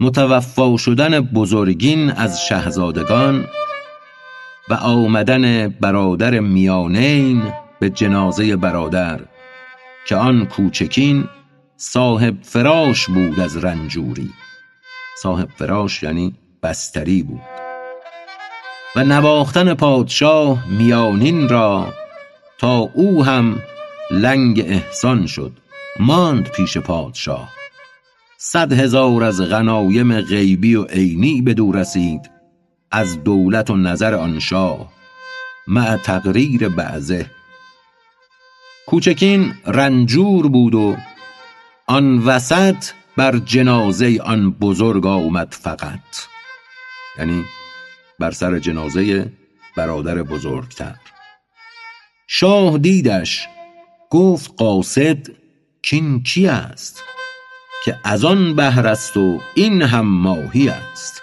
متوفا شدن بزرگین از شهزادگان و آمدن برادر میانین به جنازه برادر که آن کوچکین صاحب فراش بود از رنجوری. صاحب فراش یعنی بستری بود. و نواختن پادشاه میانین را تا او هم لنگ احسان شد ماند پیش پادشاه. صد هزار از غنایم غیبی و عینی بدو رسید از دولت و نظر آن شاه مع تقریر بعضه. کوچکین رنجور بود و آن وسط بر جنازه آن بزرگ آمد فقط. یعنی بر سر جنازه برادر بزرگتر. شاه دیدش گفت قاصد کین کی است؟ که از آن بحر است و این هم ماهی است.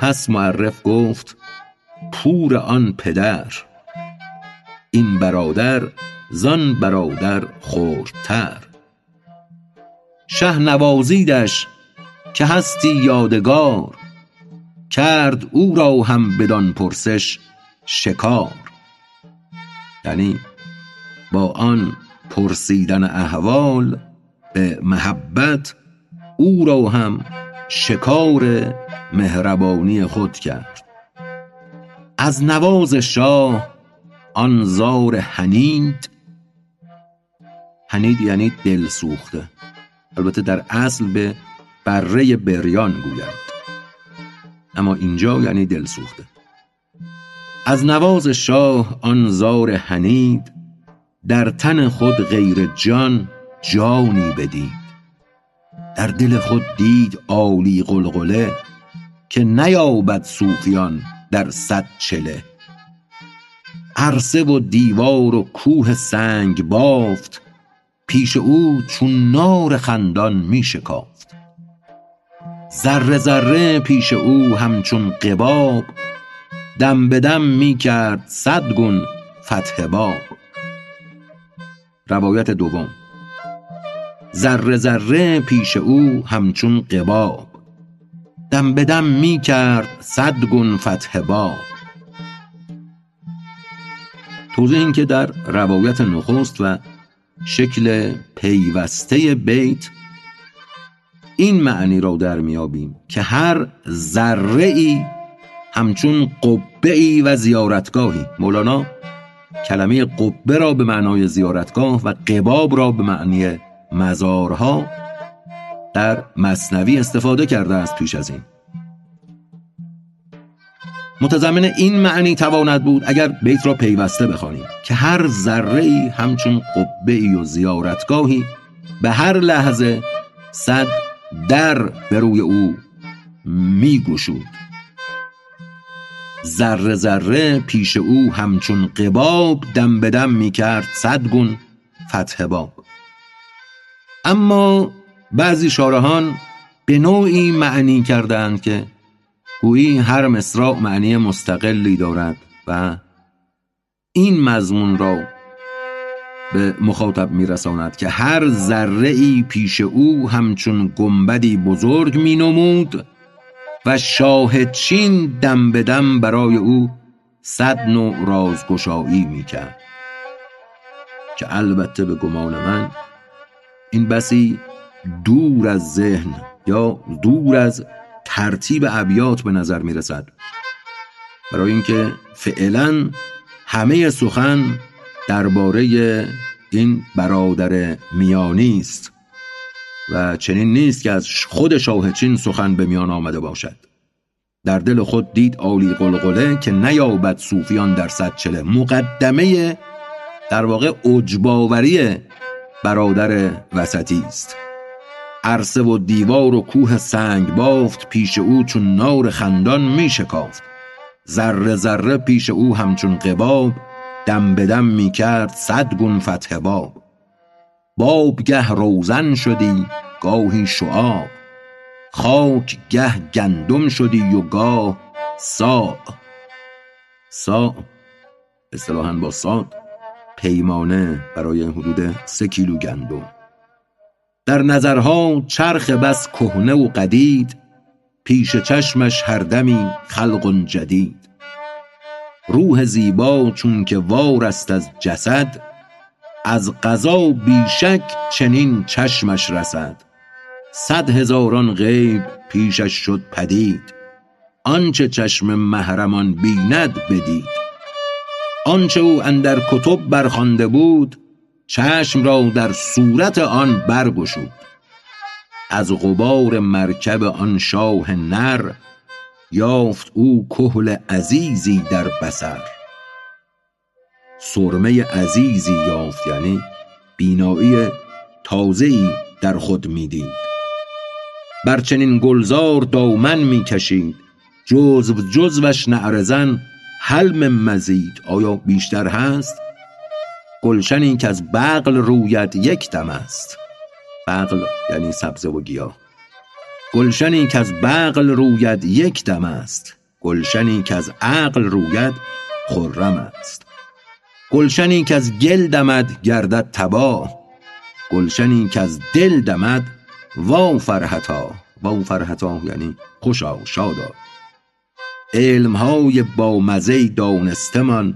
پس معرف گفت پور آن پدر. این برادر زان برادر خردتر شه نوازیدش که هستی یادگار کرد او را هم بدان پرسش شکار. یعنی با آن پرسیدن احوال به محبت او را هم شکار مهربانی خود کرد. از نواز شاه آن زار حنید حنید یعنی دل سوخته. البته در اصل به بره بریان گویند اما اینجا یعنی دل سوخته. از نواز شاه آن زار حنید در تن خود غیر جان جانی بدید در دل خود دید عالی غلغله که نیابد صوفیان در صد چله. عرصه و دیوار و کوه سنگ بافت پیش او چون نار خندان می شکافت. ذره ذره پیش او همچون قباب دم به دم می کرد صد گون فتح باب. روایت دوم ذره ذره پیش او همچون قباب. دم به دم می کرد صد گون فتح باب. توضیح این که در روایت نخست و شکل پیوسته بیت این معنی را در میابیم که هر ذره ای همچون قبه ای و زیارتگاهی. مولانا کلمه قبه را به معنای زیارتگاه و قباب را به معنی مزارها در مصنوی استفاده کرده است پیش از این. متضمن این معنی تواند بود اگر بیت را پیوسته بخوانیم که هر ذره ای همچون قبه ای و زیارتگاهی به هر لحظه صد در به روی او می گشود ذره ذره پیش او همچون قباب دم به دم می کرد صد گون فتح باب. اما بعضی شارحان به نوعی معنی کردند که گویی هر مصرع معنی مستقلی دارد و این مضمون را به مخاطب میرساند که هر ذره ای پیش او همچون گنبدی بزرگ می نمود و شاهدچین دم به دم برای او صد نوع رازگشایی می کرد که البته به گمان من این بسی دور از ذهن یا دور از ترتیب ابیات به نظر می رسد برای اینکه فعلا همه سخن درباره این برادر میانی است و چنین نیست که از خود شاهچین سخن به میان آمده باشد. در دل خود دید عالی قلقله که نیابد صوفیان در صد چله. مقدمه در واقع اجباوری برادر وسطی است. عرصه و دیوار و کوه سنگ بافت پیش او چون نار خندان می شکافت. ذره ذره پیش او همچون قباب دم به دم می کرد صد گون فتح باب. باب گه روزن شدی گاهی شعاب. خاک گه گندم شدی و گاه سا سا اصطلاحا با ساد پیمانه برای حدود سه کیلو گندم. در نظرها چرخ بس کهنه و قدید پیش چشمش هر دمی خلق جدید. روح زیبا چون که وار است از جسد از قضا بیشک چنین چشمش رسد. صد هزاران غیب پیشش شد پدید آنچه چشم محرمان بیند بدید. آنچه او اندر کتب برخوانده بود چشم را در صورت آن برگشود. از غبار مرکب آن شاه نر یافت او کحل عزیزی در بصر. سرمه عزیزی یافت یعنی بینایی تازه‌ای در خود می‌دید. بر چنین گلزار دامن می‌کشید. جزو جزوش نعرزن حلم مزید آیا بیشتر هست؟ گلشنی که از بغل روید یک دم است. بغل یعنی سبزه و گیاه. گلشنی که از بغل روید یک دم است. گلشنی که از عقل روید خرم است. گلشنی که از گل دمد گردد تباه گلشنی که از دل دمد وا فرحتا. وا فرحتا یعنی خوشا شادا علمهای با مزه دانسته من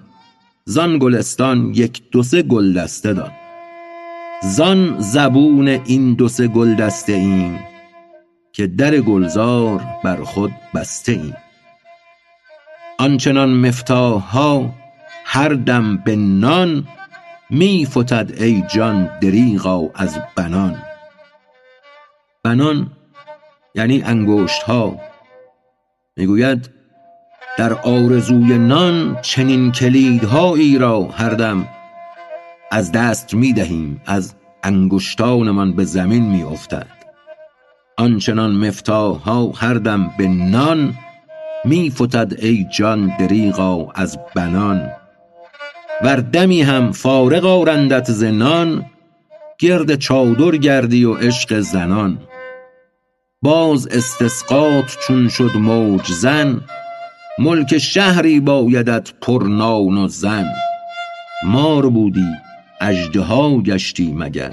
زان گلستان یک دو سه گلدسته دان. زان زبون این دو سه گلدسته ایم که در گلزار بر خود بسته ایم. آنچنان مفتاح ها هر دم به نان می فتد ای جان دریغا از بنان. بنان یعنی انگشت ها می‌گوید در آرزوی نان چنین کلیدهایی را هر دم از دست می دهیم از انگشتانمان به زمین می افتد. آنچنان مفتاح ها هر دم به نان می فتد ای جان دریغا از بنان. ور دمی هم فارغ آرندت ز نان گرد چادر گردی و عشق زنان. باز استسقات چون شد موج زن ملک شهری بایدت پر نان و زن. مار بودی اژدها گشتی مگر.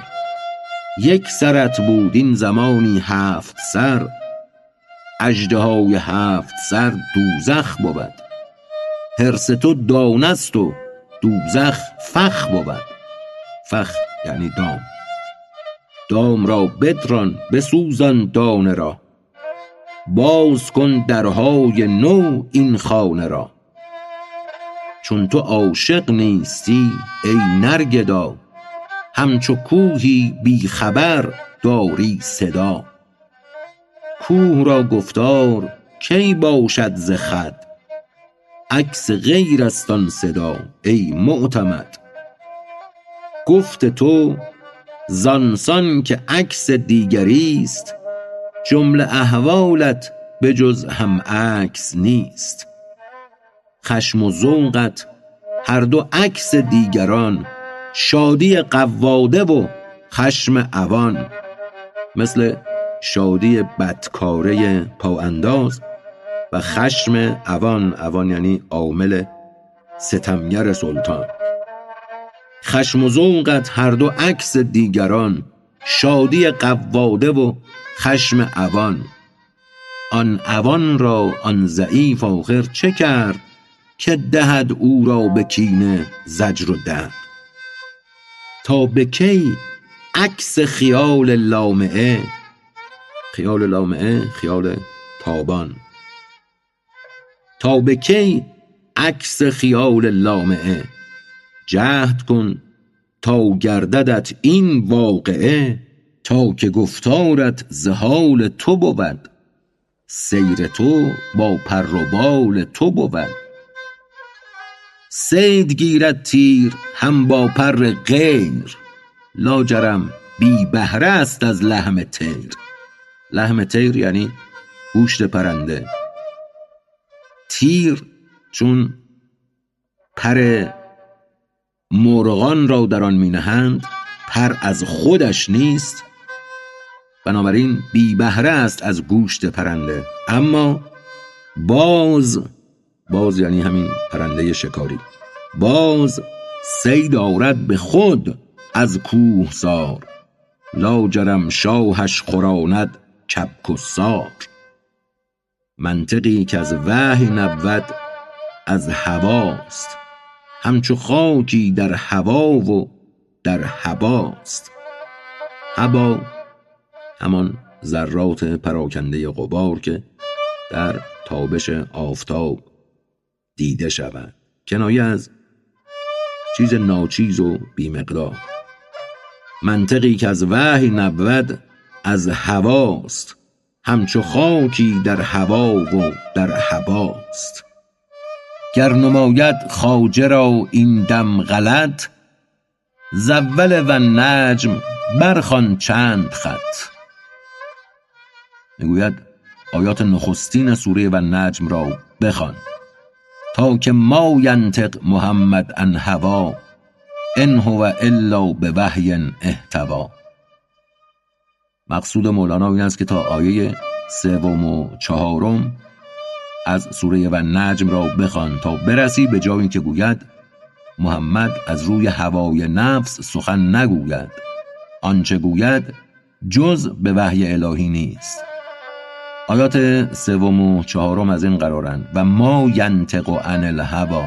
یک سرت بود این زمانی هفت سر. اژدهای هفت سر دوزخ بود. حرص تو دانه است و دوزخ فخ بود. فخ یعنی دام. دام را بدران بسوزان دانه را. باز کن درهای نو این خانه را. چون تو عاشق نیستی ای نرگدا همچو کوهی بی خبر داری صدا. کوه را گفتار کی باشد ز خود؟ عکس غیر است آن صدا ای معتمد. گفت تو زان سان که عکس دیگری است جمله احوالت به جز هم عکس نیست. خشم و ذوقت هر دو عکس دیگران شادی قواده و خشم عوان. مثل شادی بدکاره پاانداز و خشم عوان. عوان یعنی عامل ستمگر سلطان. خشم و ذوقت هر دو عکس دیگران شادی قواده و خشم عوان آن عوان را آن ضعیف آخر چه کرد که دهد او را به کینه زجر و درد تا به کی عکس خیال لامعه؟ خیال لامعه خیال تابان. تا به کی عکس خیال لامعه؟ جهد کن تا گرددت این واقعه. تا که گفتارت ز حال تو بود سیر تو با پر و بال تو بود. صید گیرد تیر هم با پر غیر لاجرم بی بهره است از لحم طیر لحم طیر یعنی گوشت پرنده. تیر چون پر مرغان را در آن می نهند پر از خودش نیست بنابراین بی بهره است از گوشت پرنده. اما باز باز یعنی همین پرنده شکاری. باز صید آورد به خود از کوهسار لاجرم شاهش خوراند کبک و سار. منطقی که از وحی نبود از هواست همچو خاکی در هوا و در هباست. هوا همان ذرات پراکنده غبار که در تابش آفتاب دیده شود کنایه از چیز ناچیز و بیمقدار. منطقی که از وحی نبود از هواست. همچو خاکی در هوا و در هباست گر نماید خواجه را این دم غلط زاول و نجم برخوان چند خط. می‌گوید آیات نخستین سوره و نجم را بخوان. تا که ما ینطق محمد عن هوا ان هو الا بوحی احتوا. مقصود مولانا این است که تا آیه سوم و چهارم از سوره و نجم را بخوان تا برسی به جایی که گوید محمد از روی هوای نفس سخن نگوید. آنچه گوید جز به وحی الهی نیست. آیات سوم و چهارم از این قرارند و ما ینطق عن الهوا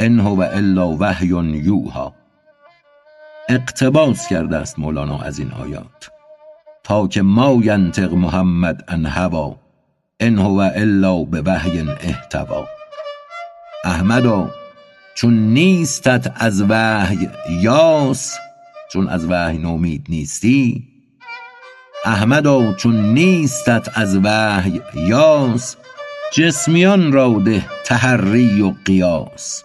ان هو الا وحی یوها. اقتباس کرده است مولانا از این آیات. تا که ما ینطق محمد عن هوا ان هو الا به وحی احتوا. احمدا چون نیستت از وحی یاس چون از وحی نومید نیستی احمدا چون نیستت از وحی یاس جسمیان را ده تحری و قیاس.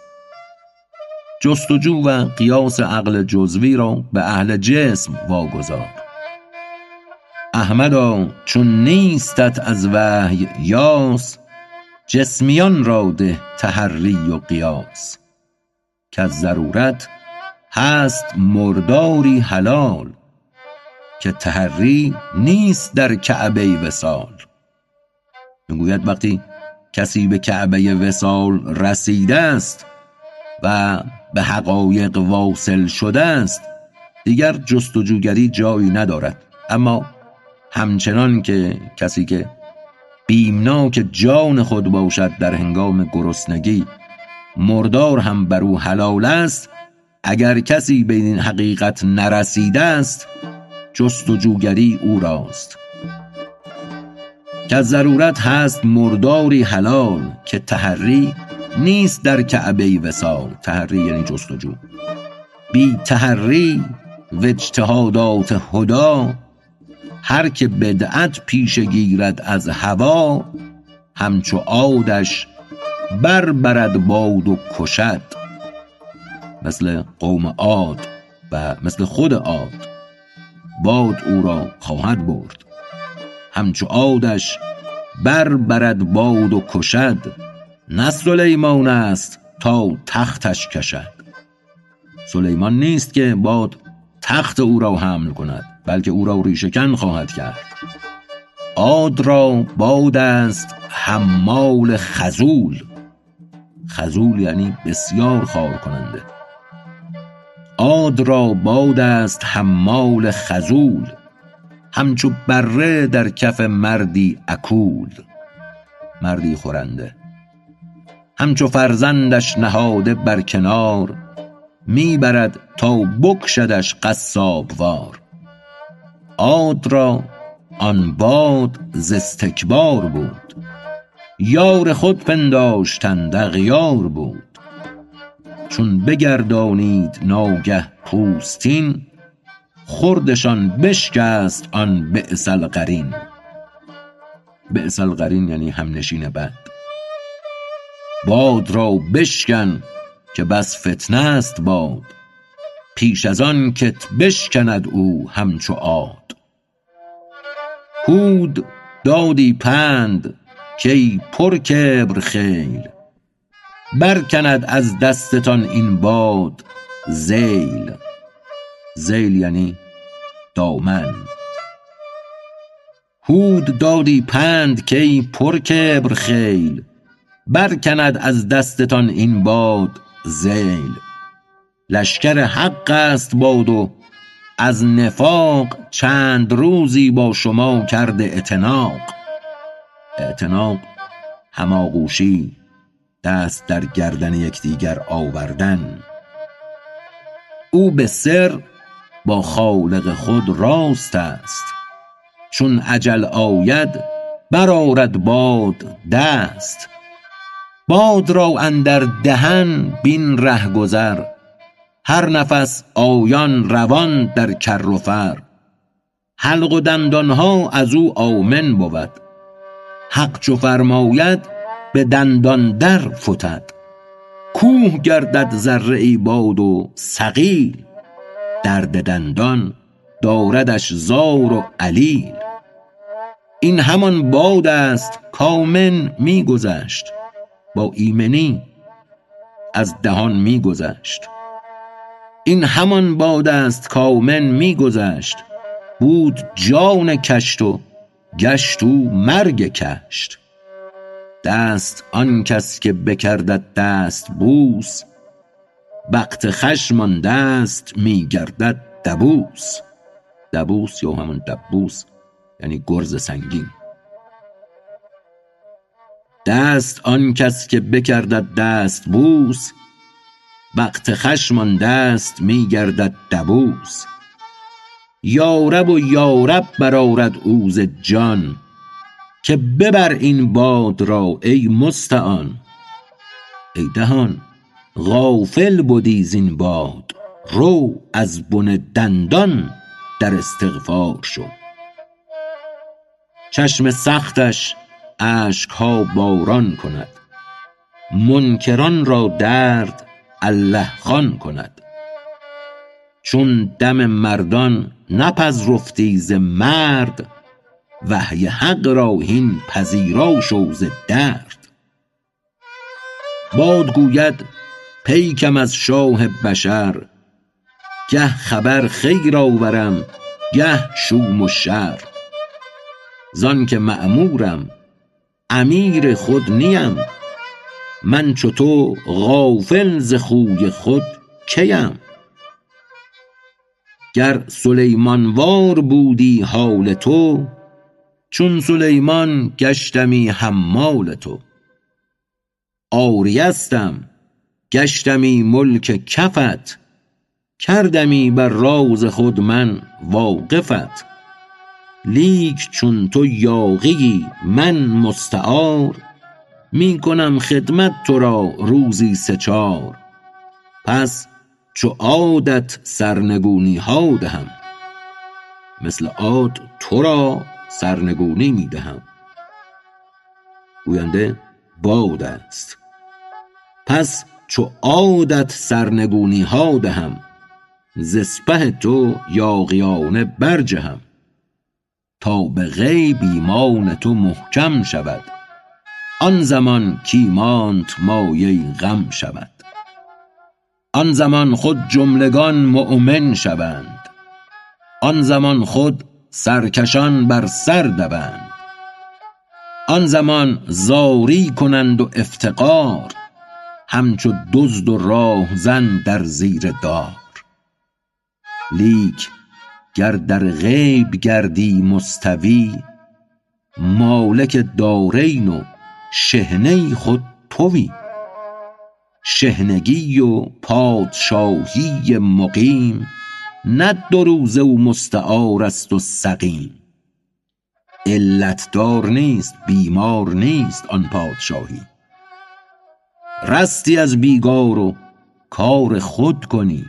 جستجو و قیاس عقل جزوی را به اهل جسم واگذار. احمدا چون نیستت از وحی یاس جسمیان را ده تحری و قیاس. کز ضرورت هست مرداری حلال. که تحری نیست در کعبه وصال. می‌گوید وقتی کسی به کعبه وصال رسیده است و به حقایق واصل شده است دیگر جستجوگری جایی ندارد. اما همچنان که کسی که بیمناک جان خود باشد در هنگام گرسنگی مردار هم بر او حلال است اگر کسی به این حقیقت نرسیده است جستجوگری او راست. که ضرورت هست مرداری حلال که تحری نیست در کعبه وسال تحری یعنی جستجو. بی تحری و اجتهادات هدا هر که بدعت پیش گیرد از هوا همچو عادش بر برد باد و کشد. مثل قوم عاد و مثل خود عاد. باد او را خواهد برد. همچو عادش بر برد باد و کشد نه سلیمان است تا تختش کشد. سلیمان نیست که باد تخت او را حمل کند بلکه او را ریشهکن خواهد کرد. عاد را باد است حمال خزول خزول یعنی بسیار خار کننده عاد را باد است حمال خزول همچو بره در کف مردی اکول. مردی خورنده همچو فرزندش نهاده بر کنار می برد تا بکشدش قصاب وار عاد را آن باد ز استکبار بود یار خود پنداشتند اغیار بود. چون بگردانید ناگه پوستین خردشان بشکست آن بئس القرین بئس القرین یعنی همنشین بد. باد را بشکن که بس فتنه است باد. پیش از آن کت بشکند او همچو عاد. هود دادی پند کای پرکبر خیل برکند از دستتان این باد ذیل ذیل یعنی دامن. هود دادی پند کای پرکبر خیل. برکند از دستتان این باد ذیل لشکر حق است باد و از نفاق چند روزی با شما کرده اتناق اعتناق هماغوشی. دست در گردن یکدیگر آوردن. او به سر با خالق خود راست است. چون اجل آید برآرد باد دست. باد را اندر دهن بین رهگذر هر نفس آیان روان در کر و فر. حلق و دندانها از او آمن بود. حق چو فرماید به دندان در فتد. کوه گردد ذره ای باد و ثقیل. درد دندان داردش زار و علیل. این همان باد است کآمن می گذشت. با ایمنی از دهان می گذشت. این همان باد است کآمن می گذشت. بود جان کشت و گشت او مرگ کشت. دست آن کس که بکردد دست بوس. وقت خشم آن دست می گردد دبوس. دبوس یا همان دبوس یعنی گرز سنگین. دست آن کس که بکردد دست بوس. وقت خشم آن دست می گردد دبوس. یارب و یارب برآرد او ز جان. که ببر این باد را ای مستعان ای دهان غافل بدی زین باد رو از بن دندان در استغفار شو. چشم سختش اشکها باران کند منکران را درد الله خوان کند. چون دم مردان نپذرفتی ز مرد وحی حق را هین پذیرا شو ز درد. باد گوید پیکم از شاه بشر گه خبر خیر آورم گه شوم و شر. زانک مأمورم امیر خود نیم من چو تو غافل ز خوی خود کیم. گر سلیمان وار بودی حال تو چون سلیمان گشتمی حمال تو. عاریستم گشتمی ملک کفت. کردمی بر راز خود من واقفت. لیک چون تو یاغیی من مستعار. می کنم خدمت تو را روزی سه چار. پس چو عادت سرنگونیها دهم. مثل عاد تو را سرنگونی می دهم گوینده باد است. پس چو عادت سرنگونیها دهم ز اسپه تو یاغیانه برجهم. تا به غیب ایمان تو محکم شود. آن زمان کایمانت مایه غم شود. آن زمان خود جملگان مؤمن شوند. آن زمان خود سرکشان بر سر دوند. آن زمان زاری کنند و افتقار همچو دزد و راهزن در زیر دار. لیک گر در غیب گردی مستوی مالک دارین و شحنه خود توی. شحنگی و پادشاهی مقیم نه دو و مستعار است و سقیم. علت دار نیست بیمار نیست آن پادشاهی. رستی از بیگار و کار خود کنی.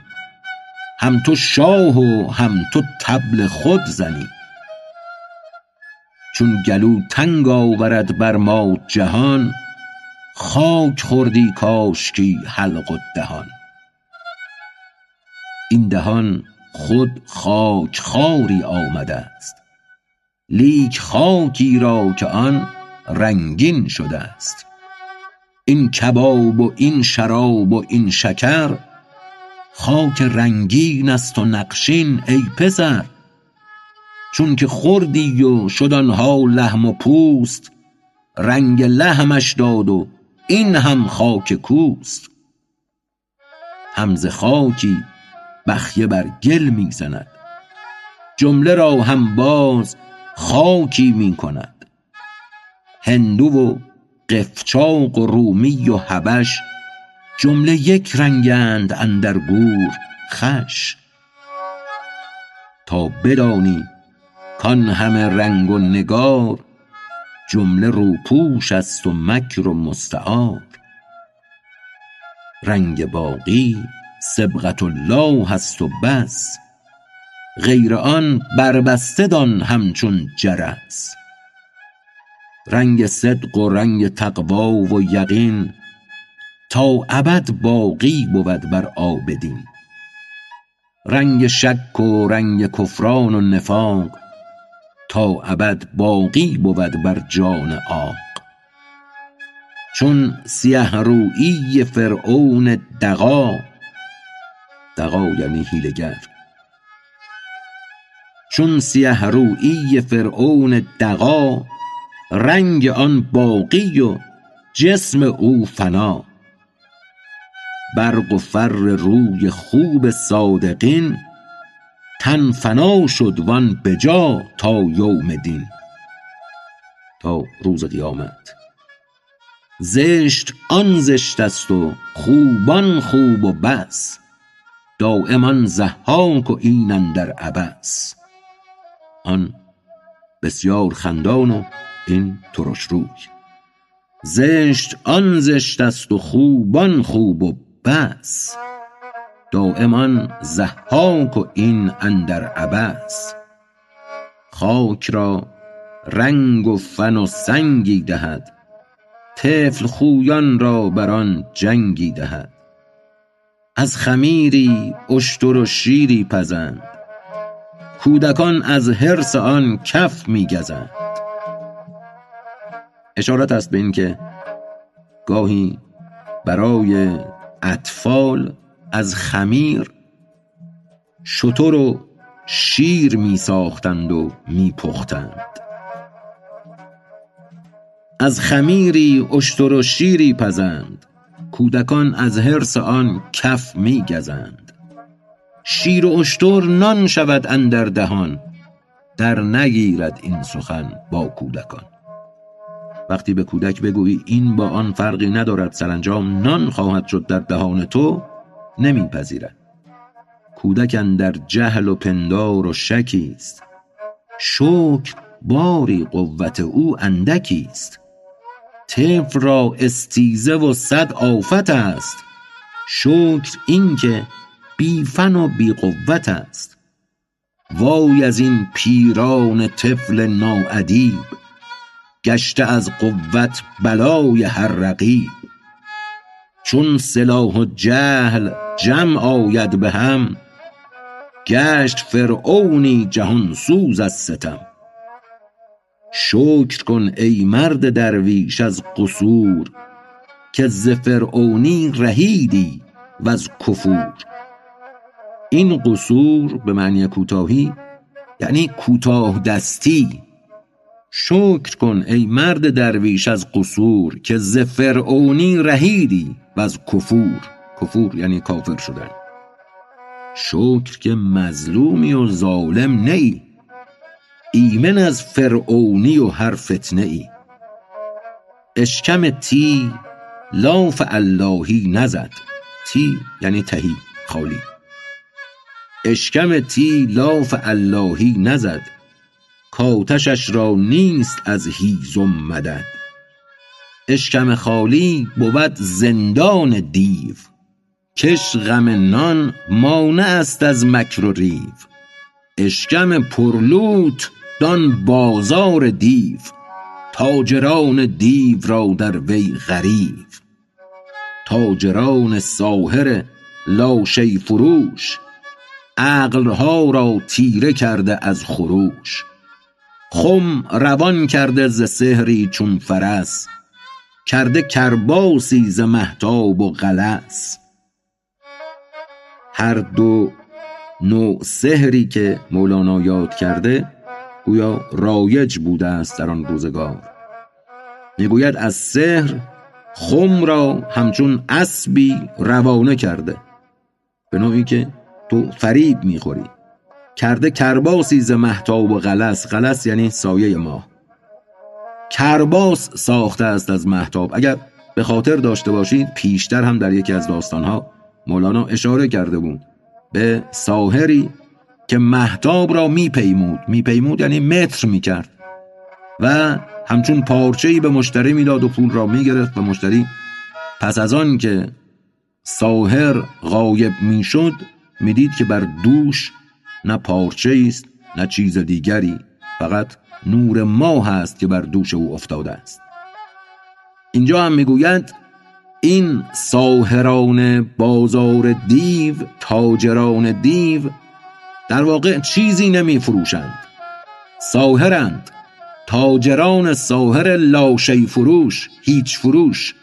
هم تو شاه و هم تو طبل خود زنی. چون گلو تنگ آورد بر ما جهان خاک خوردی کاشکی حلق و دهان. این دهان خود خاک خواری آمده است. لیک خاکی را که آن رنگین شده است. این کباب و این شراب و این شکر خاک رنگین است و نقشین ای پسر. چونک خوردی و شد آنها لحم و پوست رنگ لحمش داد و این هم خاک کوست. هم ز خاکی بخیه بر گل می زند جمله را هم باز خاکی می کند هندو و قفچاق و رومی و حبش جمله یک رنگند اندر گور خش. تا بدانی کان همه رنگ و نگار جمله روپوش است و مکر و مستعار. رنگ باقی صبغت الله است و بس. غیر آن بربسته دان همچون جرس. رنگ صدق و رنگ تقوی و یقین تا ابد باقی بود بر عابدین رنگ شک و رنگ کفران و نفاق تا ابد باقی بود بر جان عاق. چون سیه رویی فرعون دغا دغا یعنی حیلگر چون سیه رویی فرعون دغا رنگ آن باقی و جسم او فنا. برق و فر روی خوب صادقین تن فنا شد وان بجا تا یوم دین. تا روز قیامت. زشت آن زشت است و خوب آن خوب و بس. دایم آن ضحاک و این اندر عبس آن بسیار خندان و این ترش روی. زشت آن زشت است و خوب آن خوب و بس. دایم آن ضحاک و این اندر عبس خاک را رنگ و فن و سنگی دهد. طفل خویان را بر آن جنگی دهد. از خمیری اشتر و شیری پزند. کودکان از حرص آن کف می گزند اشارت است به این که گاهی برای اطفال از خمیر شتر و شیر می ساختند و می پختند از خمیری اشتر و شیری پزند. کودکان از حرص آن کف می گزند شیر و اشتر نان شود اندر دهان در نگیرد این سخن با کودکان. وقتی به کودک بگویی این با آن فرقی ندارد سرانجام نان خواهد شد در دهان تو نمیپذیرد. کودک اندر جهل و پندار و شکی است. شکر باری قوت او اندکی است. طفل را استیزه و صد آفت است. شکر اینکه بی فن و بی قوت است. وای از این پیران طفل ناادیب گشته از قوت بلای هر رقیب. چون سلاح و جهل جمع آید به هم گشت فرعونی جهان سوز از ستم. شکر کن ای مرد درویش از قصور که ز فرعونی رهیدی وز کفور. این قصور به معنی کوتاهی یعنی کوتاه دستی. شکر کن ای مرد درویش از قصور که ز فرعونی رهیدی وز کفور. کفور یعنی کافر شدن. شکر که مظلومی و ظالم نه ای ایمن از فرعونی و هر فتنه ای اشکم تی لاف اللهی نزد. تی یعنی تهی خالی. اشکم تی لاف اللهی نزد. کاتشش را نیست از هیزم مدد. اشکم خالی بود زندان دیو. کش غم نان مانع است از مکر و ریو. اشکم پرلوت دان بازار دیو تاجران دیو را در وی غریو. تاجران ساحر لاشی فروش عقلها را تیره کرده از خروش. خم روان کرده ز سحری چون فرس کرده کرباسی ز مهتاب و غلس. هر دو نوع سحری که مولانا یاد کرده گویا رایج بوده است در آن روزگار. می‌گوید از سحر خم را همچون اسبی روانه کرده. به نوعی که تو فریب می‌خوری. کرده کرباسی ز محتاب و غلس. غلس یعنی سایه ماه کرباس ساخته است از محتاب اگر به خاطر داشته باشید پیشتر هم در یکی از داستانها مولانا اشاره کرده بود به ساهری که محتاب را میپیمود. میپیمود یعنی متر می‌کرد. و همچون پارچه‌ای به مشتری می‌داد و پول را می‌گرفت و مشتری پس از آن که ساهر غایب می‌شد می‌دید که بر دوش نه پارچه است نه چیز دیگری فقط نور ماه است که بر دوش او افتاده است. اینجا هم می‌گوید این ساهران بازار دیو تاجران دیو در واقع چیزی نمی فروشند ساهرند تاجران ساهر لاشی فروش هیچ فروش.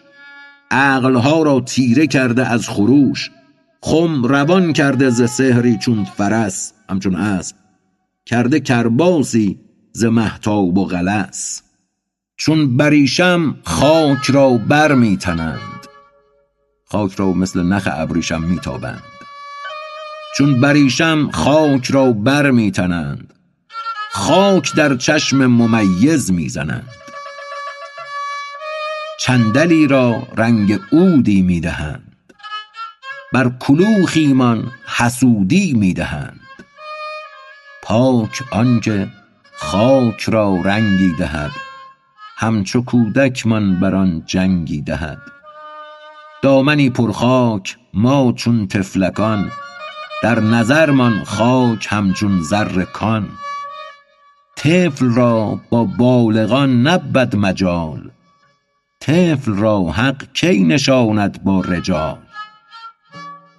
عقلها را تیره کرده از خروش. خم روان کرده ز سهری چون فرس همچون اسب. کرده کرباسی ز محتاب و غلس. چون بریشم خاک را بر میتنند خاک را مثل نخ ابریشم میتابند. چون بریشم خاک را بر میتنند خاک در چشم ممیز می‌زنند چندلی را رنگ عودی می‌دهند بر کلوخیمان حسودی می‌دهند پاک آنکه خاک را رنگی دهد همچو کودکمان بر آن جنگی دهد. دامنی پر خاک ما چون طفلکان در نظرمان خاک همچون زر کان. طفل را با بالغان نبود مجال. طفل را حق کی نشاند با رجال؟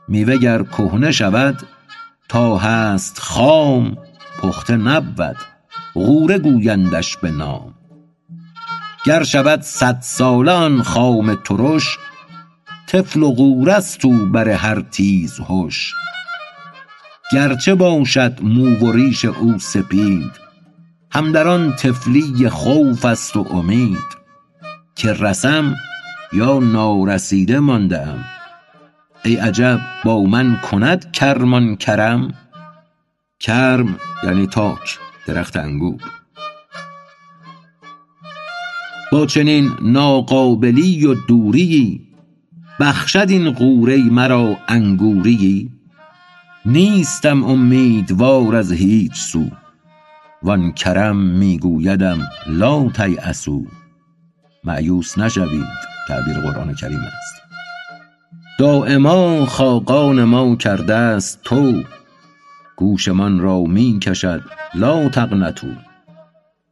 میوه گر کهنه شود تا هست خام پخته نبود غوره گویندش به نام. گر شود صد ساله آن خام ترش طفل و غوره است او بر هر تیز هش. گرچه باشد مو و ریش او سپید هم در آن طفلی خوف است و امید که رسم یا نارسیده مانده ام ای عجب با من کند کرم آن کرم؟ کرم یعنی تاک درخت انگور. با چنین ناقابلی و دوریی بخشد این غوره مرا انگوریی نیستم امیدوار از هیچ سو وان کرم میگویدم لا تیأسوا مأیوس نشوید تعبیر قرآن کریم است. دایما خاقان ما کرده است طوع گوشمان را می کشد لا تقنطوا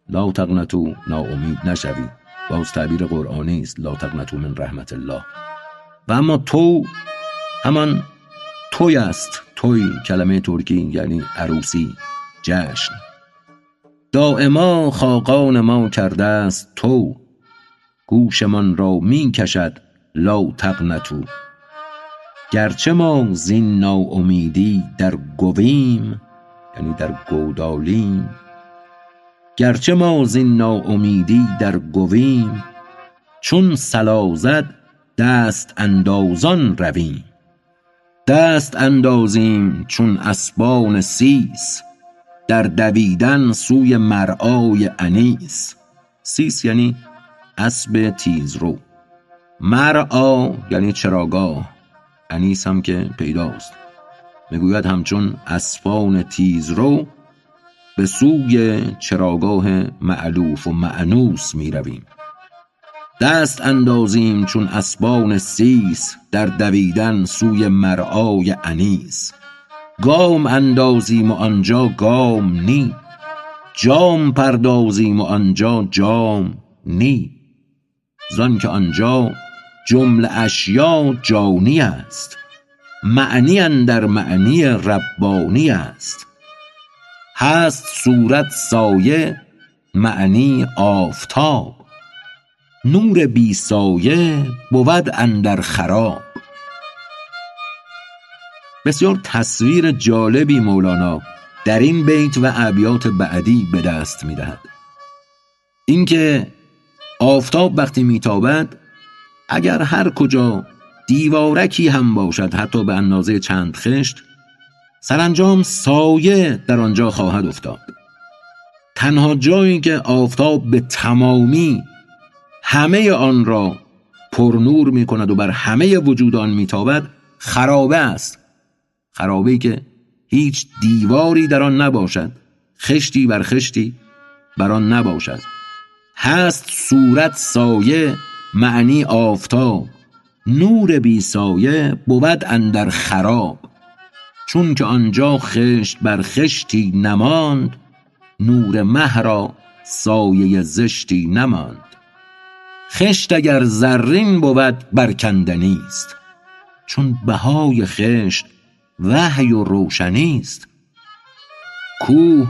لا تقنطوا ناامید نشوید. باز تعبیر قرآنی است لا تقنطوا من رحمت الله. و اما تو همان توی است. توی کلمه ترکی یعنی عروسی جشن. دایما خاقان ما کرده است طوع گوشمان را می کشد لا تقنطوا گرچه ما زین ناامیدی در گویم یعنی در گودالیم. گرچه ما زین ناامیدی در گویم چون صلا زد دست اندازان رویم. دست اندازیم چون اسبان سیس در دویدن سوی مرعای انیس. سیس یعنی اسب تیزرو مرعا یعنی چراگاه انیس هم که پیداست. می‌گوید همچون اسبان تیزرو به سوی چراگاه مألوف و مأنوس می رویم دست اندازیم چون اسبان سیس در دویدن سوی مرعای انیس. گام اندازیم و آنجا گام نی. جام پردازیم و آنجا جام نی. زان که آنجا جمله اشیا جانی است. معنی اندر معنی ربانی است. هست صورت سایه معنی آفتاب. نور بی سایه بود اندر خراب. بسیار تصویر جالبی مولانا در این بیت و ابیات بعدی به دست می‌دهد اینکه آفتاب وقتی میتابد اگر هر کجا دیوارکی هم باشد حتی به اندازه چند خشت سرانجام سایه در آنجا خواهد افتاد. تنها جایی که آفتاب به تمامی همه آن را پرنور می کند و بر همه وجود آن میتابد خرابه است. خرابه که هیچ دیواری در آن نباشد خشتی بر خشتی بر آن نباشد. هست صورت سایه معنی آفتاب. نور بی سایه بود اندر خراب. چون که آنجا خشت بر خشتی نماند نور مه را سایه زشتی نماند. خشت اگر زرین بود برکندنی است چون بهای خشت وحی و روشنی است. کوه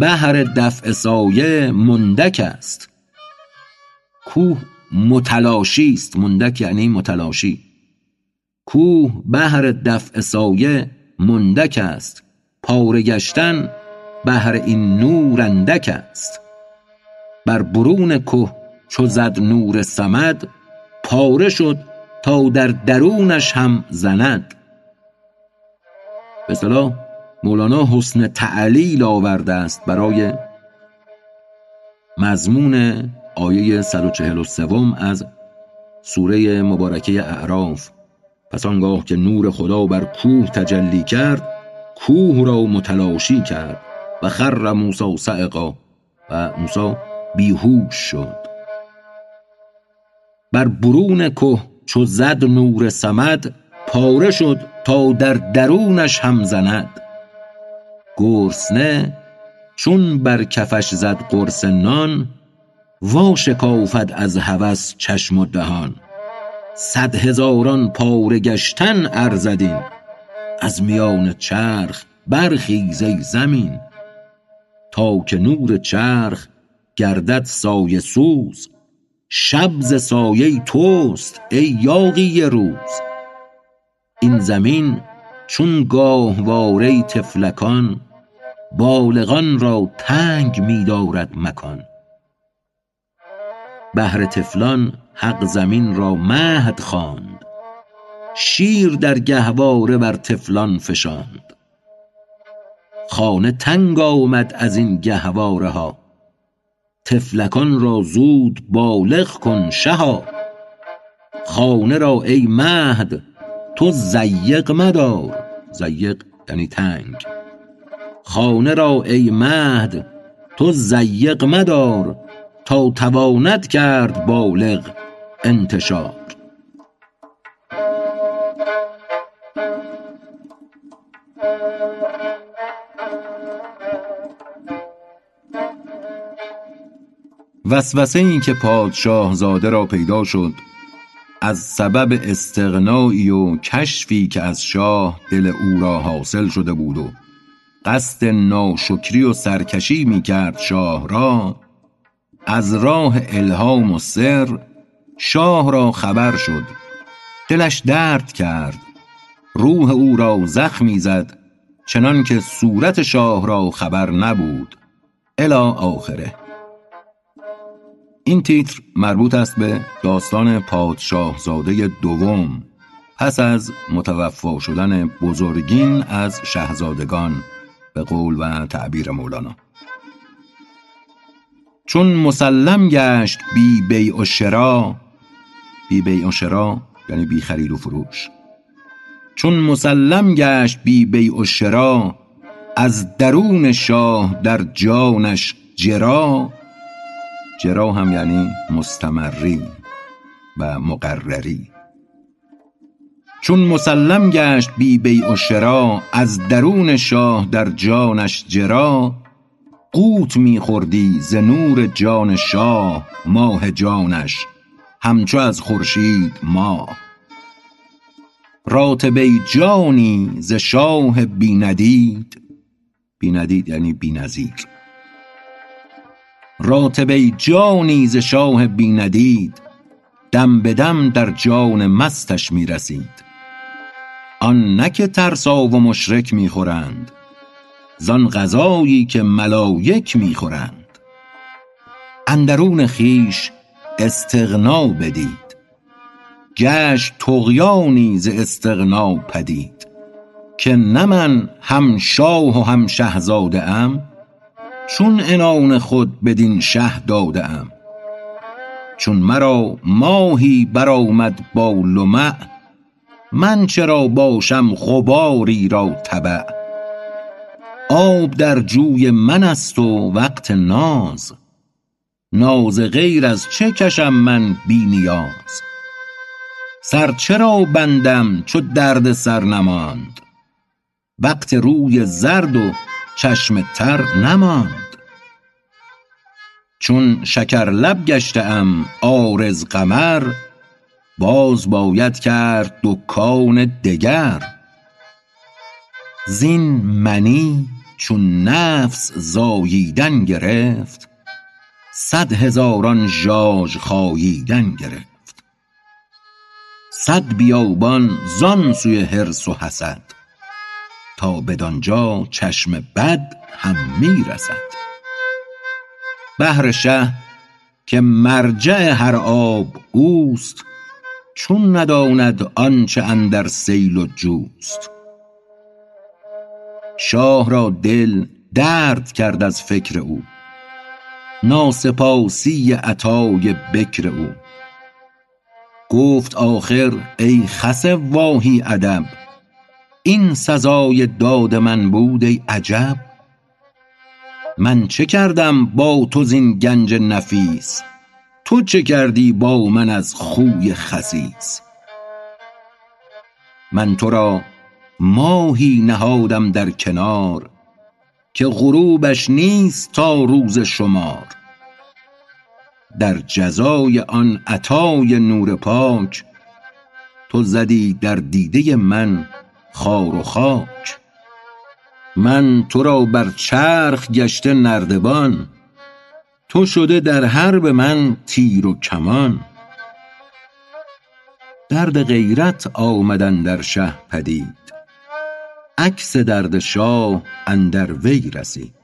بهر دفع سایه مندک است. کوه متلاشی است. مندک یعنی متلاشی. کوه بهر دفع سایه مندک است. پاره گشتن بهر این نور اندک است. بر برون که چو زد نور سمد پاره شد تا در درونش هم زند. به اصطلاح مولانا حسن تعلیل آورده است برای مضمون آیه 143 از سوره مبارکه اعراف. پس آنگاه که نور خدا بر کوه تجلی کرد کوه را متلاشی کرد و خر موسی سعقا و موسی بیهوش شد. بر برون که چو زد نور سمد پاره شد تا در درونش هم زند. گرسنه چون بر کفش زد قرص نان وا شکافد از هوس چشم و دهان. صد هزاران پاره گشتن ارزدین از میان چرخ برخیز ای زمین. تا که نور چرخ گردد سایه سوز شب ز سایه توست ای یاغی روز. این زمین چون گاهواره طفلکان بالغان را تنگ می دارد مکان. بهر طفلان حق زمین را مهد خواند شیر در گهواره بر طفلان فشاند. خانه تنگ آمد از این گهواره ها طفلکان را زود بالغ کن شها. خانه را ای مهد تو ضیق مدار. ضیق یعنی تنگ. خانه را ای مهد تو ضیق مدار. تا تواند کرد بالغ انتشار. وسوسه این که پادشاه زاده را پیدا شد از سبب استغنایی و کشفی که از شاه دل او را حاصل شده بود و قصد ناشکری و سرکشی می کرد شاه را از راه الهام و سر شاه را خبر شد. دلش درد کرد. روح او را زخمی زد چنان که صورت شاه را خبر نبود. الی آخره. این تیتر مربوط است به داستان پادشاه زاده دوم پس از متوفا شدن بزرگین از شهزادگان به قول و تعبیر مولانا. چون مسلم گشت بی بیع و شرا بی بیع و شرا یعنی بی خرید و فروش. چون مسلم گشت بی بیع و شرا از درون شاه در جانش جرا جرا هم یعنی مستمری و مقرری. چون مسلم گشت بی بیع و شرا از درون شاه در جانش جرا قوت می خوردی ز نور جان شاه ماه جانش همچو از خورشید ماه. راتبه جانی ز شاه بی ندید بی ندید یعنی بی نظیر راتبه جانی ز شاه بی ندید دم به دم در جان مستش می رسید آن نه که ترسا و مشرک می خورند زان غذایی که ملایک می خورند اندرون خویش استغنا بدید. گشت طغیانی ز استغنا پدید. که نه من هم شاه و هم شهزاده ام چون عنان خود بدین شه داده ام چون مرا ماهی برآمد با لمع من چرا باشم غباری را تبع آب در جوی من است و وقت ناز ناز غیر از چه کشم من بی نیاز؟ سر چرا بندم چو درد سر نماند؟ وقت روی زرد و چشم تر نماند. چون شکرلب گشته ام عارض قمر باز باید کرد دکان دگر. زین منی چون نفس زاییدن گرفت صد هزاران ژاژ خاییدن گرفت. صد بیابان زان سوی حرص و حسد تا بدانجا چشم بد هم می رسد بحر شه که مرجع هر آب اوست چون نداند آنچه اندر سیل و جوست. شاه را دل درد کرد از فکر او ناسپاسی عطای بکر او. گفت آخر ای خس واهی ادب این سزای داد من بود ای عجب؟ من چه کردم با تو زین گنج نفیس؟ تو چه کردی با من از خوی خسیس؟ من تو را ماهی نهادم در کنار که غروبش نیست تا روز شمار. در جزای آن عطای نور پاک تو زدی در دیده من خار و خاک. من تو را بر چرخ گشته نردبان. تو شده در حرب من تیر و کمان. درد غیرت آمد اندر شه پدید. عکس درد شاه اندر وی رسید.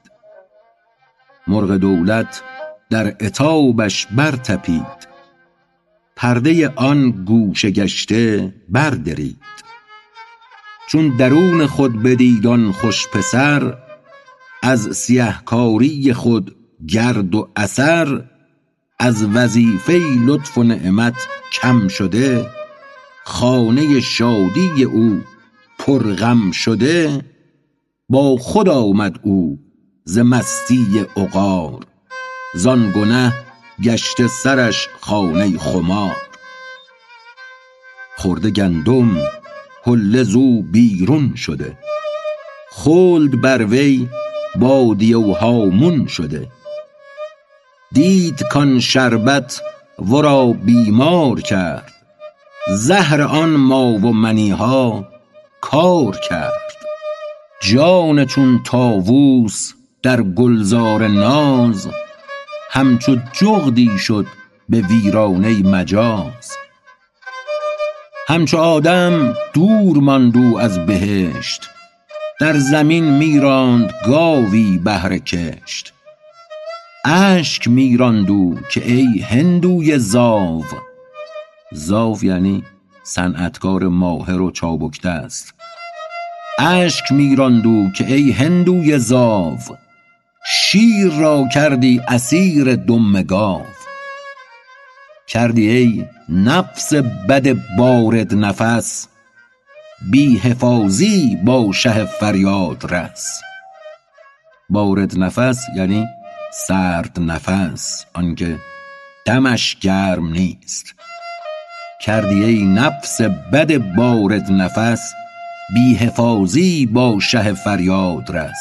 مرغ دولت در عتابش برطپید پرده آن گوشه گشته بردرید. چون درون خود بدید آن خوش پسر از سیه کاری خود گرد و اثر از وظیفه لطف و نعمت کم شده خانه شادی او پر غم شده با خود آمد او ز مستی عقار زان گنه گشته سرش خانه خمار. خورده گندم حله زو بیرون شده. خلد بر وی بادیه و هامون شده. دید کان شربت ورا بیمار کرد. زهر آن ما و منیها کار کرد. جان چون طاووس در گلزار ناز همچو جغدی شد به ویرانه مجاز. همچو آدم دور ماند او از بهشت. در زمین می راند گاوی بهر کشت. اشک می راند او که ای هندوی زاو. زاو یعنی صنعتکار ماهر و چابک دست اشک می راند او که ای هندوی زاو. شیر را کردی اسیر دم گاو کردی ای نفس بد بارد نفس بی حفاظی با شه فریادرس بارد نفس یعنی سرد نفس آنکه دمش گرم نیست. کردی ای نفس بد بارد نفس بی حفاظی با شه فریادرس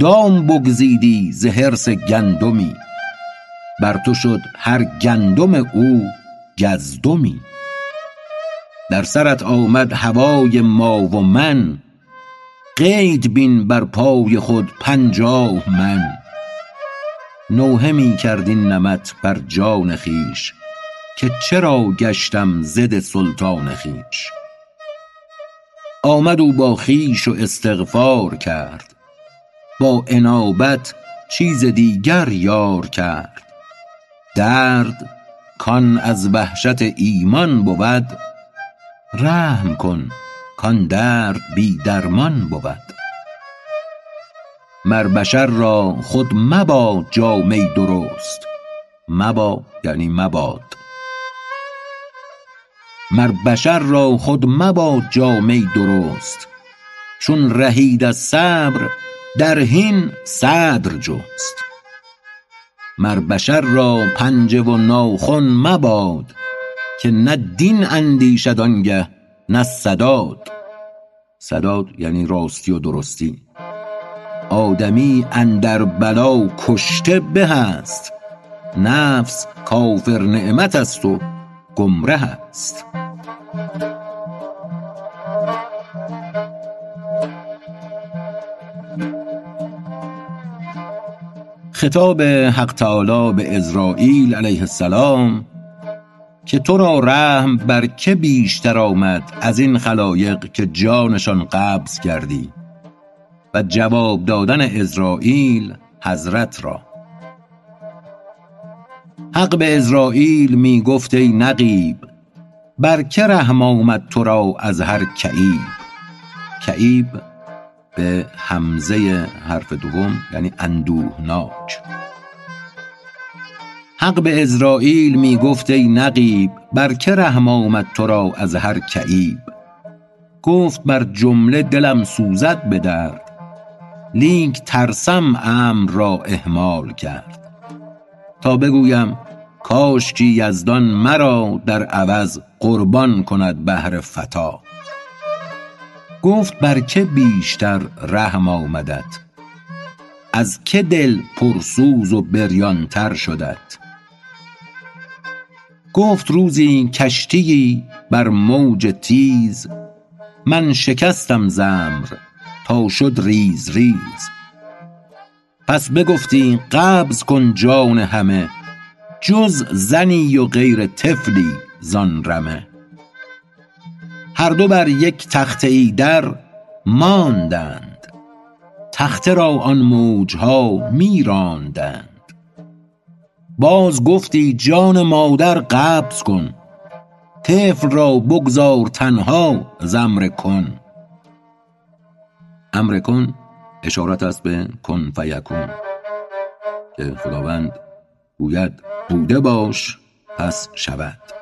دام بگزیدی ز حرص گندمی بر تو شد هر گندم او گزدمی. در سرت آمد هوای ما و من قید بین بر پای خود پنجاه من. نوحه می کرد این نمط بر جان خویش که چرا گشتم ضد سلطان خویش. آمد او با خویش و استغفار کرد با انابت چیز دیگر یار کرد. درد کان از وحشت ایمان بود. رحم کن کان درد بی درمان بود. مر بشر را خود مباد جامه درست. مبا یعنی مباد. مر بشر را خود مباد جامه درست. چون رهید از صبر در حین صدر جست. مر بشر را پنجه و ناخن مباد که نه دین اندیشد آنگه نه سداد سداد یعنی راستی و درستی. آدمی اندر بلا کشته به است نفس کافر نعمت است و گمره است خطاب حق تعالی به عزراییل علیه السلام که تو را رحم بر که بیشتر آمد از این خلایق که جانشان قبض کردی و جواب دادن عزراییل حضرت را. حق به عزراییل می گفت ای نقیب بر که رحم آمد تو را از هر کعیب کعیب به همزه حرف دوم یعنی اندوهناک حق به عزراییل می گفت ای نقیب بر که رحم آمد تو را از هر کعیب گفت بر جمله دلم سوزد به درد لیک ترسم امر را اهمال کرد. تا بگویم کاشکی یزدان مرا در عوض قربان کند بهر فتی گفت بر که بیشتر رحم آمدت؟ از که دل پر سوز و بریان تر شدت؟ گفت روزی کشتیی بر موج تیز من شکستم زمر تا شد ریز ریز. پس بگفتی قبض کن جان همه جز زنی و غیر طفلی زان رمه. هر دو بر یک تخته ای در ماندند. تخته را آن موجها می راندند باز گفتی جان مادر قبض کن طفل را بگذار تنها ز امر کن. امر کن اشارت است به کن فیکون که خداوند گوید بوده باش پس شود.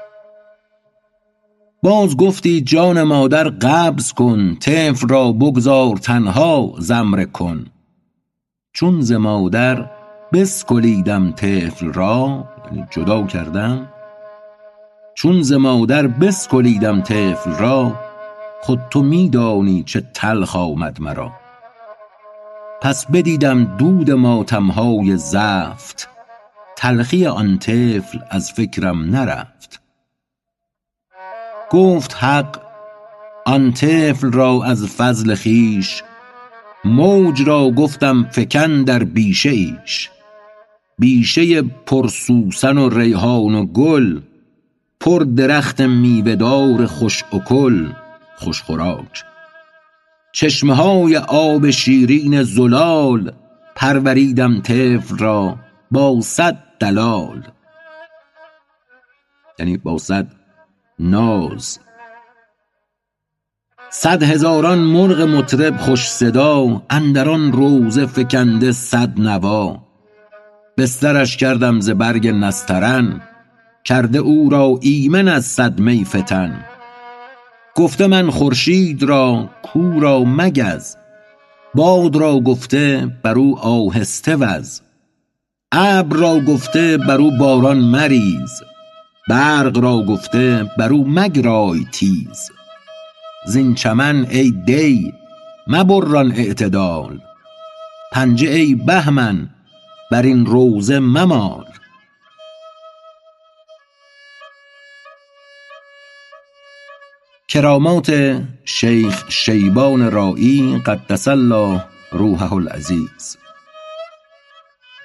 باز گفتی جان مادر قبض کن طفل را بگذار تنها ز امر کن. چون ز مادر بسکلیدم طفل را یعنی جدا کردم. چون ز مادر بسکلیدم طفل را خود تو می دانی چه تلخ آمد مرا. پس بدیدم دود ماتم های زفت تلخی آن طفل از فکرم نرفت. گفت حق آن طفل را از فضل خویش موج را گفتم فکن در بیشه ایش. بیشه پر سوسن و ریحان و گل پر درخت میوه دار خوش اکل خوش خوراک. چشمه های آب شیرین زلال پروریدم طفل را با صد دلال. یعنی با صد ناز صد هزاران مرغ مطرب خوش صدا اندر آن روضه فکنده صد نوا. بسترش کردم ز برگ نسترن کرده او را ایمن از صد می فتن. گفته من خورشید را کو را مگس باد را گفته بر او آهسته وز. ابر را گفته بر او باران مریز. برق را گفته بر او مگرای تیز. زین چمن ای دی مبران اعتدال. پنجه ای بهمن بر این روضه ممال. کرامات شیخ شیبان رایی قدس الله روحه العزیز.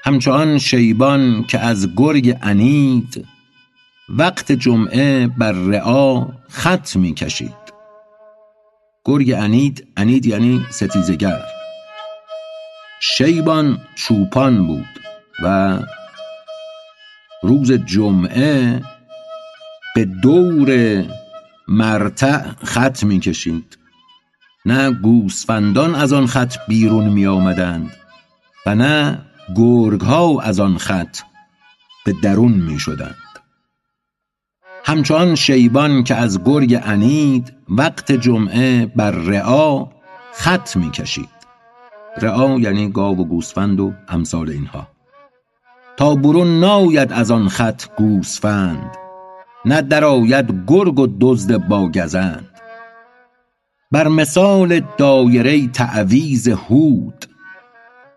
همچو آن شیبان که از گرگ عنید وقت جمعه بر رعا خط می کشید گرگ عنید عنید یعنی ستیزه گر شیبان چوپان بود و روز جمعه به دور مرتع خط می کشید نه گوسفندان از آن خط بیرون می آمدند و نه گرگ ها از آن خط به درون می شدند همچنان شیبان که از گرگ انید وقت جمعه بر رعا خط می کشید رعا یعنی گاو و گوسفند و امثال اینها. تا برون ناید از آن خط گوسفند نه درآید گرگ و دزد با گزند. بر مثال دایره تعویز هود.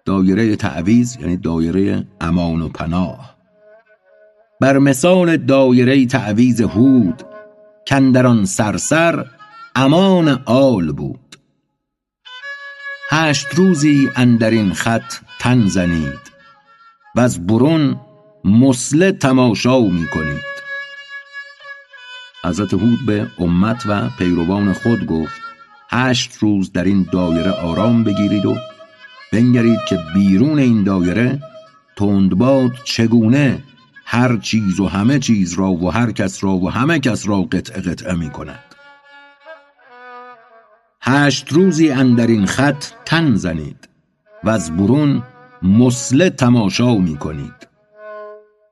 دایره تعویز یعنی دایره امان و پناه. بر مثال دایره تعویز هود کندران سرسر امان آل بود. هشت روزی اندرین خط تن زنید و از برون مسله تماشا می کنید حضرت هود به امت و پیروان خود گفت هشت روز در این دایره آرام بگیرید و بنگرید که بیرون این دایره تندباد چگونه هر چیز و همه چیز را و هر کس را و همه کس را قطعه قطعه می کند. هشت روزی اندر این خط تن زنید و از برون مسله تماشا می کنید.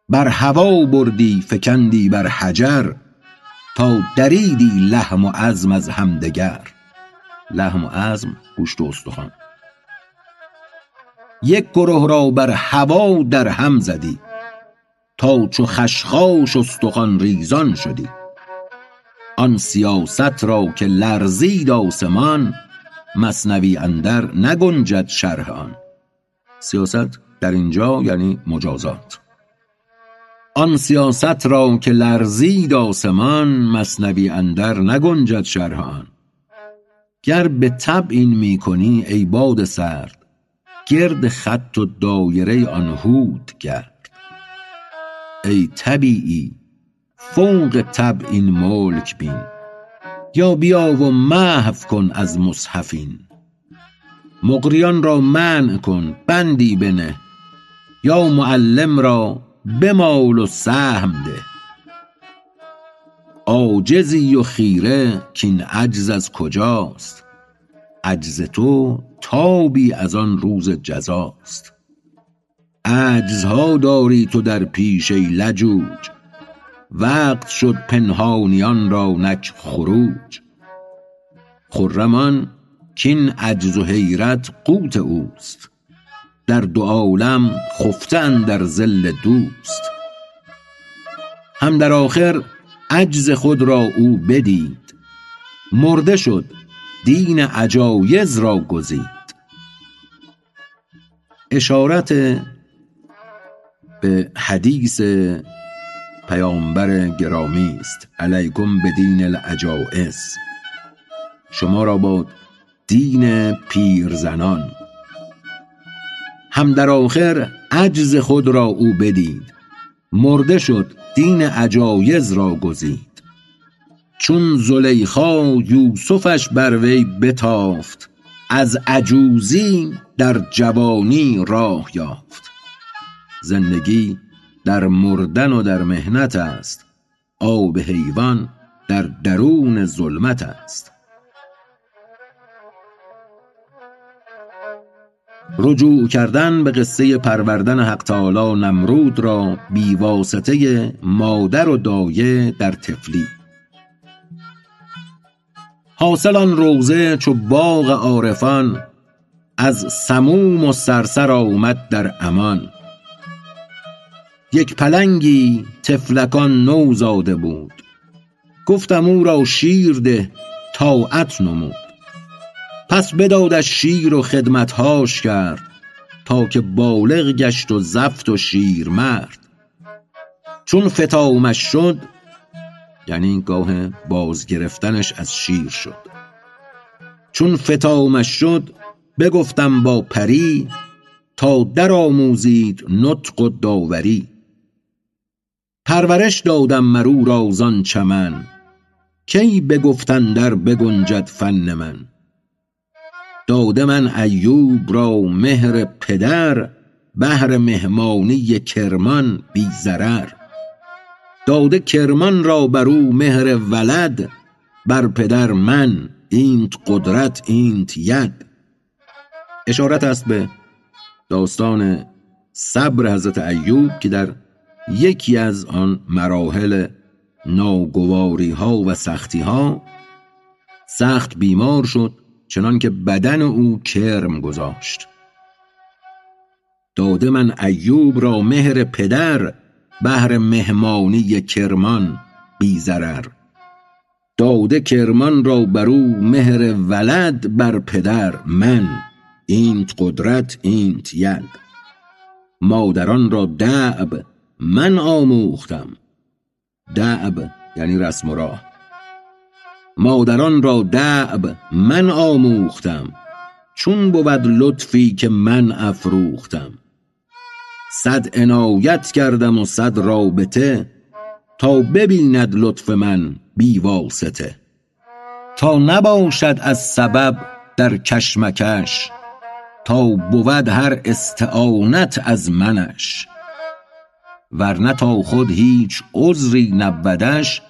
بر هوا بردی فکندی بر حجر تا دریدی لحم و عظم از همدگر. لحم و عظم گوشت و استخوان. یک گروه را بر هوا در هم زدی تا چو خشخاش استخوان ریزان شدی. آن سیاست را که لرزید آسمان مثنوی اندر نگنجد شرح آن. سیاست در اینجا یعنی مجازات. آن سیاست را که لرزید آسمان مثنوی اندر نگنجد شرح آن. گر به طبع این می کنی ای باد سرد گرد خط و دایره آن هود گرد ای طبیعی فوق طبع این ملک بین. یا بیا و محو کن از مصحفین. مقریان را منع کن بندی بنه. یا معلم را بمال و سهم ده. عاجزی و خیره کاین عجز از کجاست؟ عجز تو تابی از آن روز جزاست. عجزها داری تو در پیش ای لجوج. وقت شد پنهانیان را نک خروج. خرم آن کاین عجز و حیرت قوت اوست. در دو عالم خفته اندر ظل دوست. هم در آخر عجز خود را او بدید. مرده شد دین عجایز را گزید. اشارت به حدیث پیامبر گرامی است. علیکم بدین العجایز شما را با دین پیرزنان. هم در آخر عجز خود را او بدید. مرده شد دین عجایز را گزید. چون زلیخا یوسفش بر وی بتافت از عجوزی در جوانی راه یافت. زندگی در مردن و در محنت است. آب حیوان در درون ظلمت است. رجوع کردن به قصه پروردن حق تعالی نمرود را بی واسطه مادر و دایه در طفلی. حاصل آن روضه چو باغ عارفان از سموم و صرصر آمد در امان. یک پلنگی طفلکان نو زاده بود. گفتم او را شیر ده طاعت نمود. پس بدادش شیر و خدمتهاش کرد تا که بالغ گشت و زفت و شیرمرد چون فطامش شد یعنی گاه بازگرفتنش از شیر شد. چون فطامش شد بگفتم با پری تا در آموزید نطق و داوری. پرورش دادم مر او را زان چمن کی بگفت اندر بگنجد فن من. داده من ایوب را مهر پدر بهر مهمانی کرمان بی ضرر. داده کرمان را بر او مهر ولد بر پدر من اینت قدرت اینت ید. اشارت است به داستان صبر حضرت ایوب که در یکی از آن مراحل ناگواری ها و سختی ها سخت بیمار شد چنان که بدن او کرم گذاشت. داده من ایوب را مهر پدر بهر مهمانی کرمان بی داده کرمان را بر او مهر ولد بر پدر من اینت قدرت اینت ید. مادران را دعب من آموختم. دعب یعنی رسم و راه. مادران را دعب من آموختم. چون بود لطفی که من افروختم. صد عنایت کردم و صد رابطه تا ببیند لطف من بی واسطه. تا نباشد از سبب در کشمکش تا بود هر استعانت از منش. ورنه تا خود هیچ عذری نبودش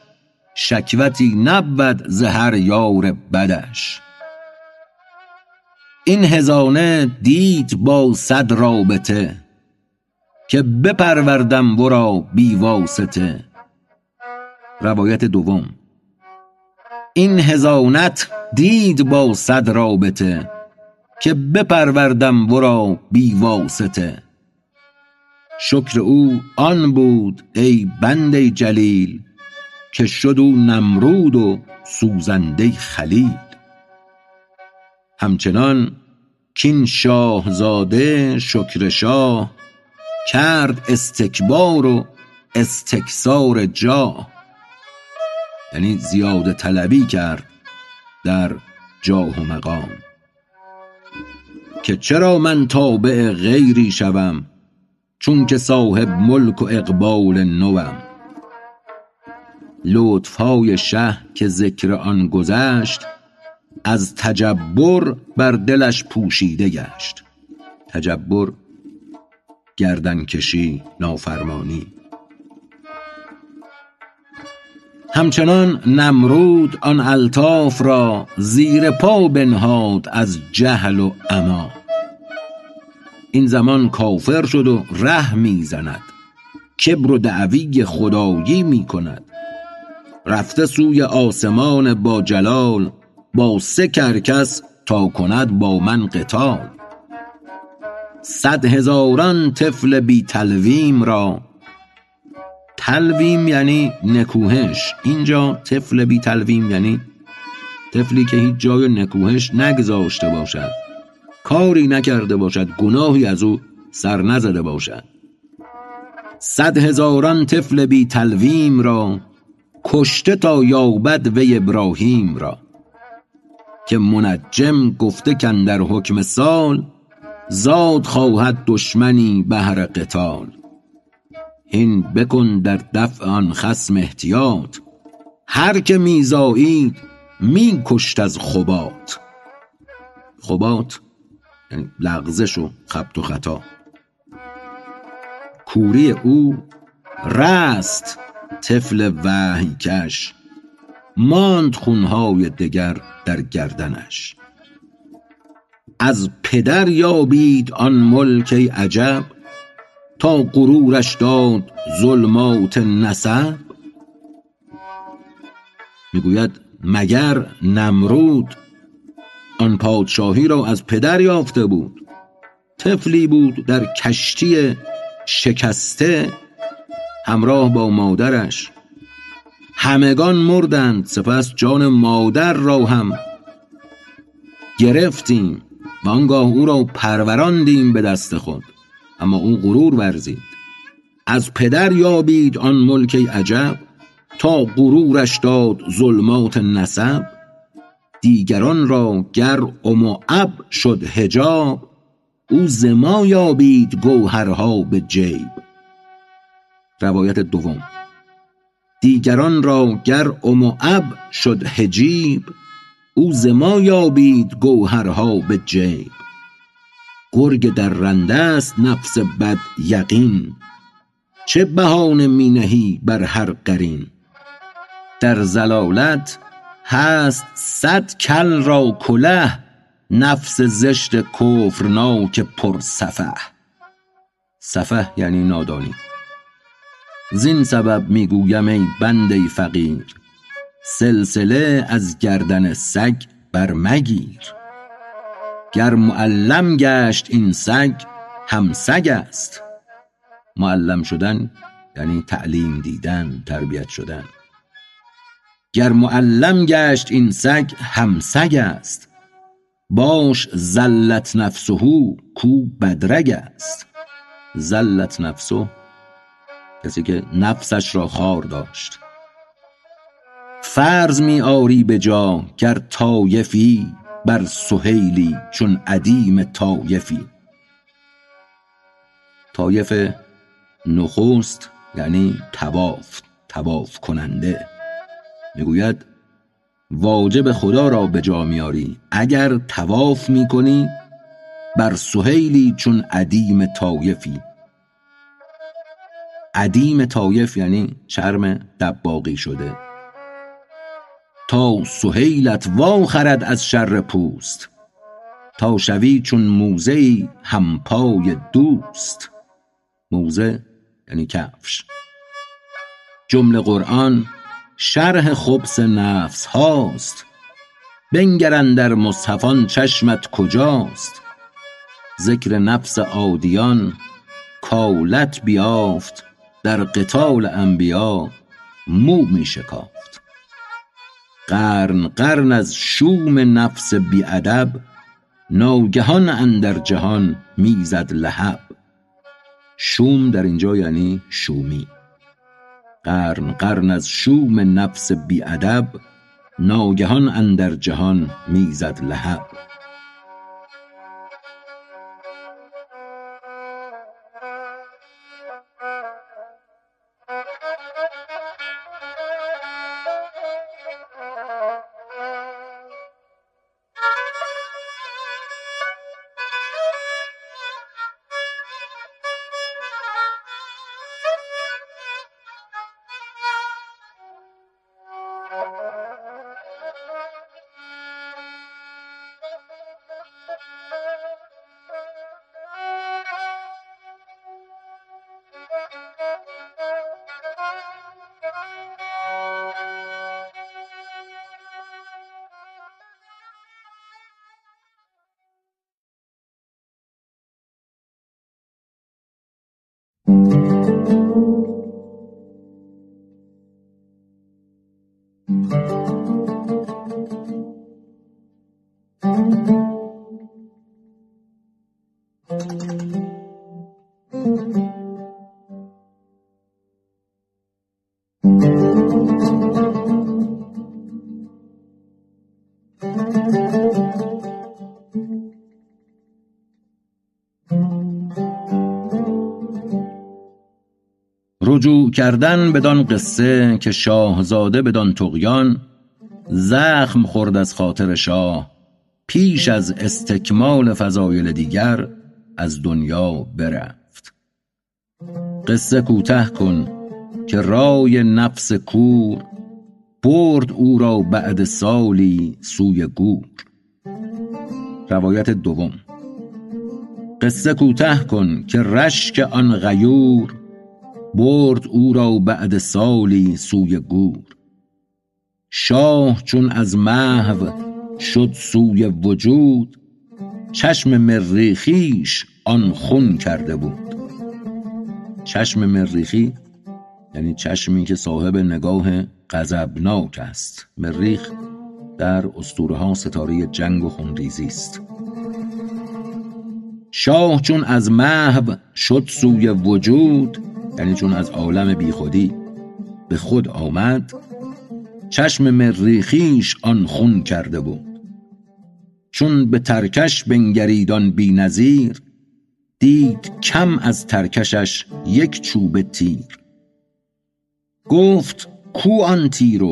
شکوتی نبود زهر یار بدش. این هزانه دید با صد رابطه که بپروردم ورا بی واسطه. روایت دوم. این هزانت دید با صد رابطه که بپروردم ورا بی واسطه. شکر او آن بود ای بنده جلیل که شد او نمرود و سوزنده خلیل. همچنان کین شاهزاده شکر شاه کرد استکبار و استکسار جاه. یعنی زیاده طلبی کرد در جاه و مقام. که چرا من تابع غیری شوم؟ چون که صاحب ملک و اقبال نوم. لطفهای شه که ذکر آن گذشت از تجبر بر دلش پوشیده گشت. تجبر گردنکشی نافرمانی. همچنان نمرود آن الطاف را زیر پا بنهاد از جهل و اما این زمان کافر شد و ره می‌زند. کبر و دعوی خدایی می کند رفته سوی آسمان با جلال با سه کرکس تا کند با من قتال. صد هزاران طفل بی تلویم را. تلویم یعنی نکوهش. اینجا طفل بی تلویم یعنی طفلی که هیچ جای نکوهش نگذاشته باشد. کاری نکرده باشد گناهی از او سر نزده باشد. صد هزاران طفل بی تلویم را کشته تا یابد وی ابراهیم را که منجم گفته کن در حکم سال زاد خواهد دشمنی بهر قتال. این بکن در دفع آن خسم احتیاط. هر که میزایید می کشت از خبات خبات یعنی لغزش و خبت و خطا. کوری او رست طفل وحی کش ماند خونهای دگر در گردنش. از پدر یابید آن ملک عجب تا غرورش داد ظلمات نسب. می‌گوید مگر نمرود آن پادشاهی را از پدر یافته بود. طفلی بود در کشتی شکسته همراه با مادرش. همگان مردند سپس جان مادر را هم گرفتیم و آنگاه او را پروراندیم به دست خود. اما او غرور ورزید. از پدر یابید آن ملک عجب تا غرورش داد ظلمات نسب. دیگران را گر اب شد حجاب او زما یابید گوهرها به جیب. روایت دوم. دیگران را گر اب شد حجیب او زما یابید گوهرها به جیب. گرگ در رنده است نفس بد یقین چه بهانه می نهی بر هر قرین؟ در زلالت هست صد کل را کله نفس زشت کفرناک پر سفه سفه یعنی نادانی. زین سبب می‌گویم ای بنده فقیر سلسله از گردن سگ برمگیر. گر معلم گشت این سگ هم سگ است. معلم شدن یعنی تعلیم دیدن تربیت شدن. گر معلم گشت این سگ هم سگ است. باش زلت نفسه کو بدرگ است. زلت نفسه کسی که نفسش را خار داشت. فرض می آری به جا گر طایفی بر سهیلی چون عدیم طایفی. طایف نخست یعنی تواف تواف کننده. می‌گوید واجب خدا را به جا میاری اگر تواف می‌کنی بر سهیلی چون عدیم طایفی. عدیم طایف یعنی چرم دباقی شده. تا سهیلت وا خرد از شر پوست تا شوی چون موزه همپای دوست. موزه یعنی کفش. جمله قرآن شرح خبس نفس هاست. بنگر در مصحفان چشمت کجاست؟ ذکر نفس عادیان کالت بیافت در قتال انبیا مو می شکافت. قرن قرن از شوم نفس بی ادب ناگهان اندر جهان می‌زد لهب. شوم در اینجا یعنی شومی. قرن قرن از شوم نفس بی ادب ناگهان اندر جهان می‌زد لهب. کردن بدان قصه که شاهزاده بدان طغیان زخم خورد از خاطر شاه پیش از استکمال فضایل دیگر از دنیا برفت. قصه کوته کن که رای نفس کور برد او را بعد سالی سوی گور. روایت دوم. قصه کوته کن که رشک آن غیور برد او را بعد سالی سوی گور. شاه چون از محو شد سوی وجود چشم مریخیش آن خون کرده بود. چشم مریخی یعنی چشمی که صاحب نگاه غضبناک است. مریخ در اسطوره ها ستاره جنگ و خونریزی است. شاه چون از محو شد سوی وجود یعنی چون از عالم بیخودی به خود آمد چشم مریخیش آن خون کرده بود. چون به ترکش بنگرید آن بینظیر دید کم از ترکشش یک چوب تیر. گفت کو آن تیر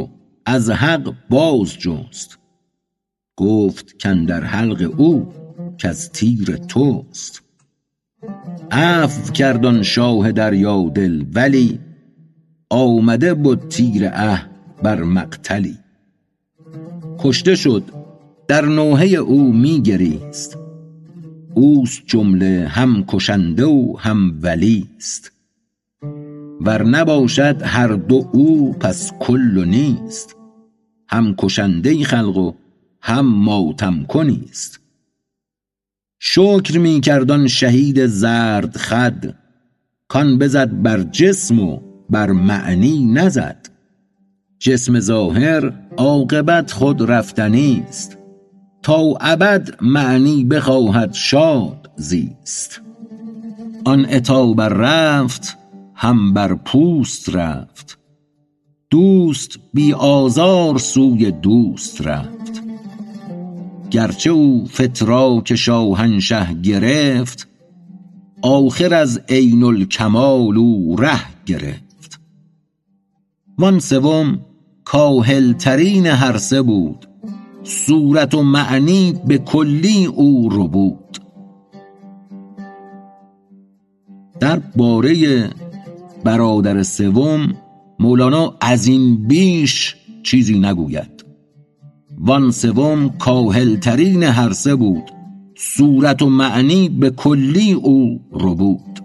از حق باز جست؟ گفت کاندر حلق او کز تیر توست. عفو کرد آن شاه دریا دل ولی آمده بد تیر اه بر مقتلی. کشته شد در نوحه او می گریست اوست جمله هم کشنده و هم ولیست. ور نباشد هر دو او پس کل نیست. هم کشنده خلق و هم ماتم کنیست. شکر می کرد آن شهید زرد خد. کان بزد بر جسم و بر معنی نزد. جسم ظاهر عاقبت خود رفتنی است. تا ابد معنی بخواهد شاد زیست. آن عتاب ار رفت هم بر پوست رفت. دوست بی آزار سوی دوست رفت. گرچه او فتراک شاهنشه گرفت آخر از عین الکمال او ره گرفت. وان سوم کاهل ترین هر سه بود صورت و معنی به کلی او ربود. در باره برادر سوم مولانا از این بیش چیزی نگوید. وان سوم کاهل ترین هر سه بود. صورت و معنی به کلی او ربود.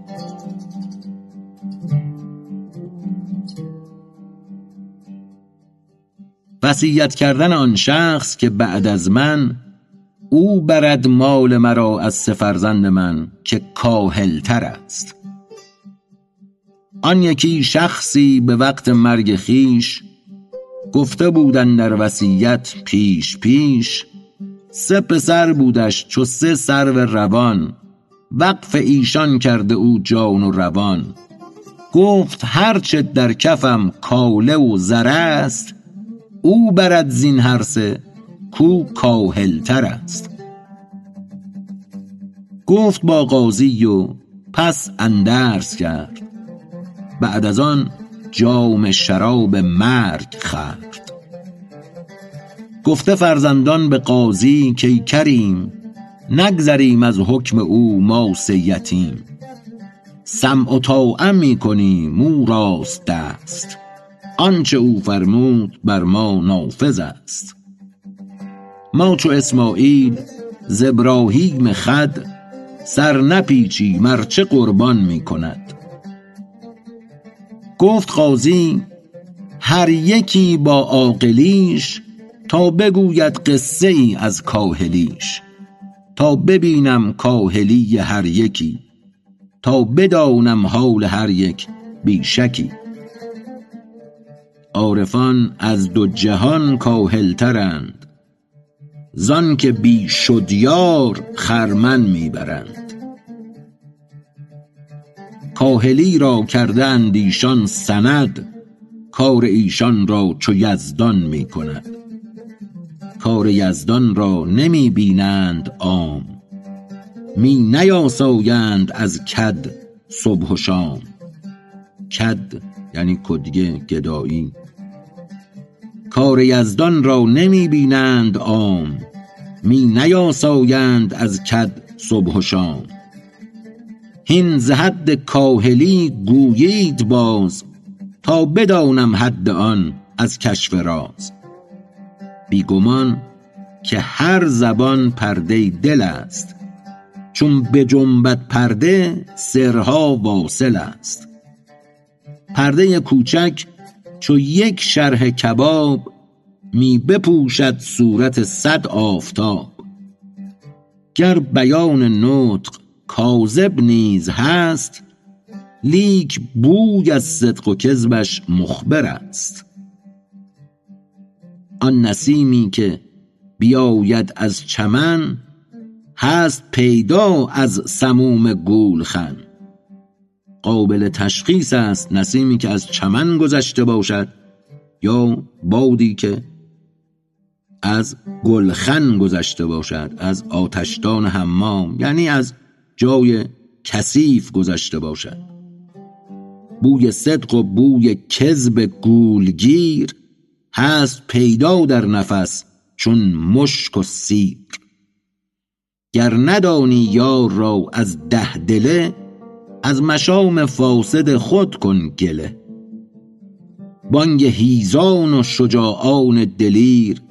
وصیت کردن آن شخص که بعد از من او برد مال مرا از سه فرزند من که کاهل تر است. آن یکی شخصی به وقت مرگ خویش گفته بود اندر وصیت پیش پیش سه پسر بودش چو سه سرو روان وقف ایشان کرده او جان و روان. گفت هر چه در کفم کاله و زر است او برد زین هر سه کو کاهل تر است. گفت با قاضی و پس اندرز کرد. بعد از آن جام شراب مرگ خورد. گفته فرزندان به قاضی کای کریم نگذریم از حکم او ما یتیم سمع و طاعه می کنیم او راست دست. آنچه او فرمود بر ما نافذ است. ما چو اسماعیل ز ابراهیم خود سر نپیچیم ار چه قربان می کند. گفت قاضی هر یکی با عاقلیش تا بگوید قصه ای از کاهلیش تا ببینم کاهلی هر یکی تا بدانم حال هر یک بی شکی عارفان از دو جهان کاهل ترند زانکه بی شدیار خرمن می برند کاهلی را کرده اند ایشان سند کار ایشان را چو یزدان می کند. کار یزدان را نمی بینند عام می نیاسایند از کد صبح و شام. کد یعنی کدیه گدایی. کار یزدان را نمی بینند عام می نیاسایند از کد صبح و شام. هین ز حد کاهلی گویید باز تا بدانم حد آن از کشف راز. بی گمان که هر زبان پرده دل است چون بجنبد پرده سرها واصل است. پرده کوچک چو یک شرح کباب می بپوشد صورت صد آفتاب. گر بیان نطق کاذب نیز هست لیک بوی از صدق و کذبش مخبر است. آن نسیمی که بیاید از چمن هست پیدا از سموم گولخن. قابل تشخیص است نسیمی که از چمن گذشته باشد یا بادی که از گلخن گذشته باشد از آتشدان حمام یعنی از جای کثیف گذشته باشد. بوی صدق و بوی کذب گولگیر هست پیدا در نفس چون مشک و سیر. گر ندانی یار را از ده دله از مشام فاسد خود کن گله. بانگ هیزان و شجاعان دلیر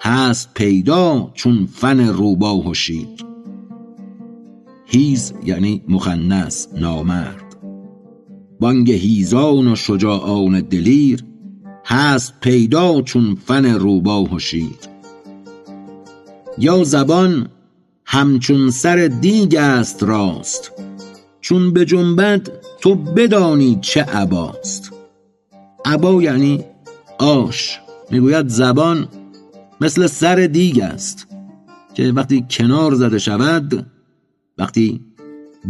هست پیدا چون فن روباه و شیر. هیز یعنی مخنس نامرد. بانگ هیزان و شجاعان دلیر هست پیدا چون فن روباه و شیر. یا زبان همچون سر دیگ است راست چون به جنبد تو بدانی چه عباست. عبا یعنی آش می‌گوید زبان مثل سر دیگ است که وقتی کنار زده شود وقتی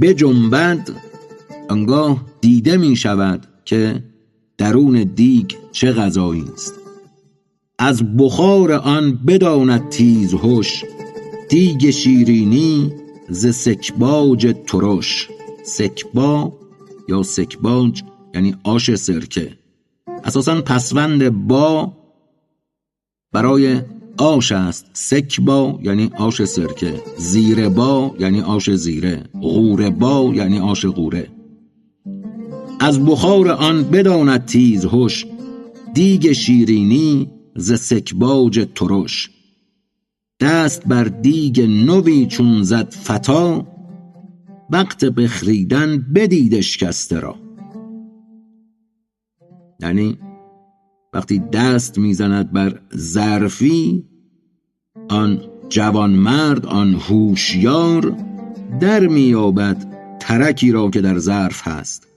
بجنبد انگاه دیده می شود که درون دیگ چه غذایی است. از بخار آن بداند تیز هوش دیگ شیرینی ز سکباج ترش. سکبا یا سکباج یعنی آش سرکه. اساسا پسوند با برای آش است سکبا یعنی آش سرکه. زیر با یعنی آش زیره. غوره با یعنی آش غوره. از بخار آن بداند تیز هوش دیگ شیرینی ز سکباج ترش. دست بر دیگ نوی چون زد فتا. وقت بخریدن بدید اشکسته را. یعنی وقتی دست می‌زند بر ظرفی آن جوانمرد آن هوشیار در مییابد ترکی را که در ظرف هست.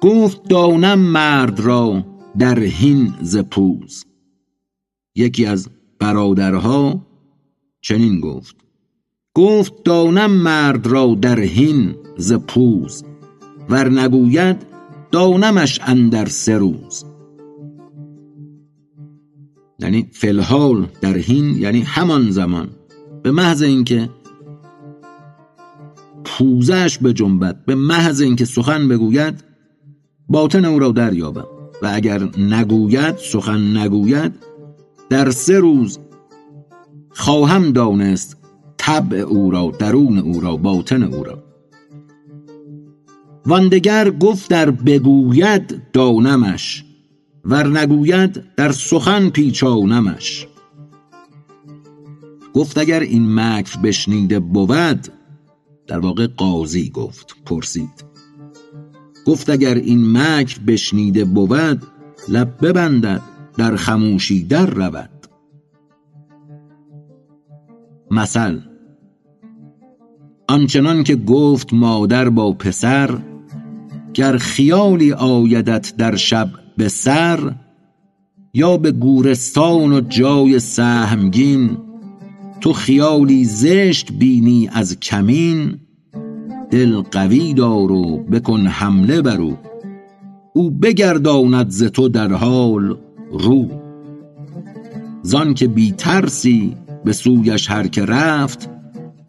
گفت دانم مرد را در هین ز پوز. یکی از برادرها چنین گفت گفت دانم مرد را در هین ز پوز ور نگوید دانمش اندر سه روز. یعنی فلحال در هین یعنی همان زمان. به محض اینکه پوزش به جنبت به محض اینکه سخن بگوید باطن او را دریابم و اگر نگوید سخن نگوید در سه روز خواهم دانست طبع او را درون او را باطن او را. واندگر گفت در بگوید دانمش. ور نگوید در سخن پیچانمش. گفت اگر این مکر بشنیده بود در واقع قاضی گفت پرسید. گفت اگر این مکر بشنیده بود لب ببندد در خموشی در رود. مثل آنچنان که گفت مادر با پسر گر خیالی آیدت در شب به سر یا به گورستان و جای سهمگین تو خیالی زشت بینی از کمین دل قوی دار و بکن حمله بر او. او بگرداند ز تو در حال رو. زان که بی ترسی به سویش هر که رفت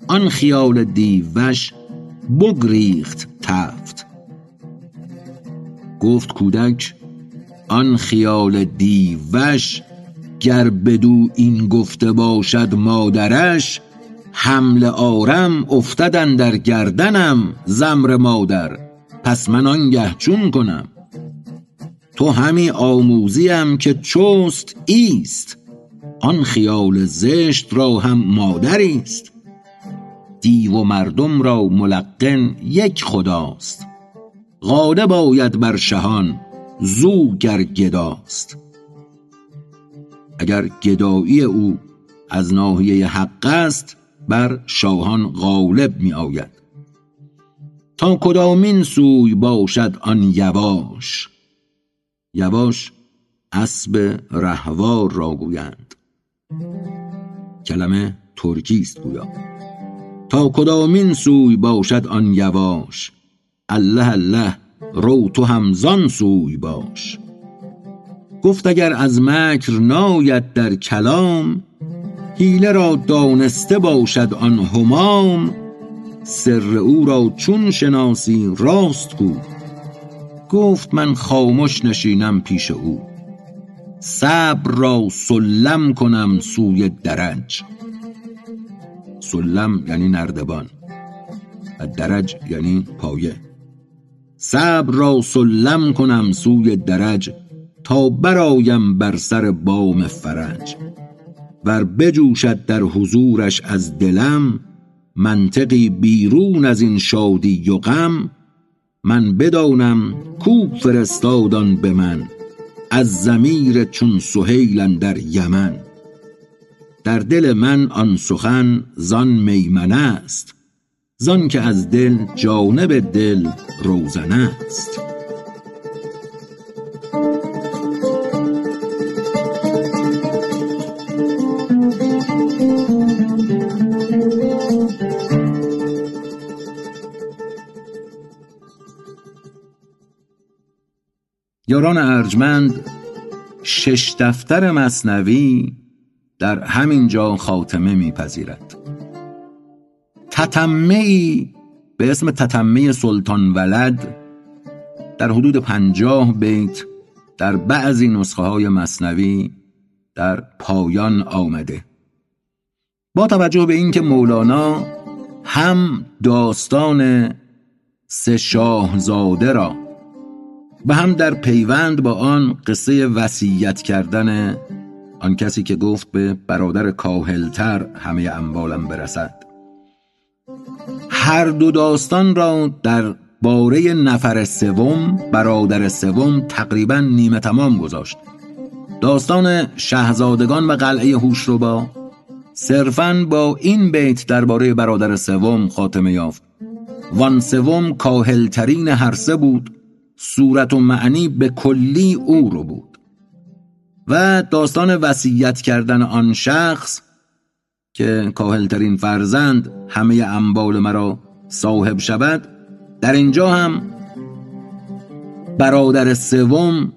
آن خیال دیوش بگریخت تفت. گفت کودک آن خیال دیوش گر بدو این گفته باشد مادرش حمل آرم افتدن در گردنم زمر مادر. پس من آنگه چون کنم؟ تو همی آموزیم که چست ایست. آن خیال زشت را هم مادری است دیو و مردم را ملقن یک خداست. غالب آید بر شهان زو گر گداست. اگر گدایی او از ناحیه حق است بر شاهان غالب می آید تا کدامین سوی باشد آن یواش یواش اسب رهوار را گویند. کلمه ترکی است گویا. تا کدامین سوی باشد آن یواش الله الله رو تو همزان سوی باش. گفت اگر از مکر ناید در کلام حیله را دانسته باشد آن همام سر او را چون شناسی راست گو گفت من خامش نشینم پیش او. صبر را سلم کنم سوی درج سلم یعنی نردبان و درج یعنی پایه. صبر را سلم کنم سوی درج تا برایم بر سر بام فرج ور بجوشد در حضورش از دلم منطقی بیرون از این شادی و غم من بدانم کو فرستادان به من از زمیر چون سهیل در یمن. در دل من آن سخن زان میمنه است زان که از دل جانب دل روزنه است. یاران ارجمند شش دفتر مصنوی در همین جا خاتمه میپذیرد. تتمه به اسم تتمه سلطان ولد در حدود پنجاه بیت در بعضی نسخه های مصنوی در پایان آمده. با توجه به اینکه مولانا هم داستان سه شاهزاده را و هم در پیوند با آن قصه وسیعت کردن آن کسی که گفت به برادر کاهلتر همه اموالم برسد هر دو داستان را در باره نفر سوم برادر سوم تقریبا نیمه تمام گذاشت. داستان شهزادگان و قلعه هوشربا صرفا با این بیت درباره برادر سوم خاتمه یافت. وان سوم کاهلترین هر سه بود صورت و معنی به کلی او رو بود. و داستان وصیت کردن آن شخص که کاهلترین فرزند همه انبال مرا صاحب شود در اینجا هم برادر سوم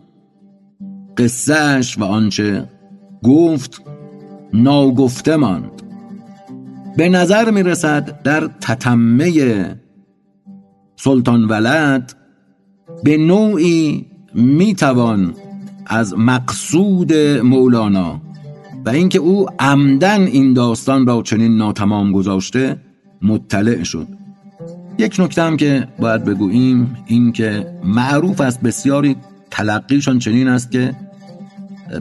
قصهش و آنچه گفت ناگفته ماند. به نظر می رسد در تتمه سلطان ولد به نوعی می‌توان از مقصود مولانا و اینکه او عمدن این داستان را چنین ناتمام گذاشته مطلع شد. یک نکته هم که باید بگوییم این که معروف است بسیاری تلقیشان چنین است که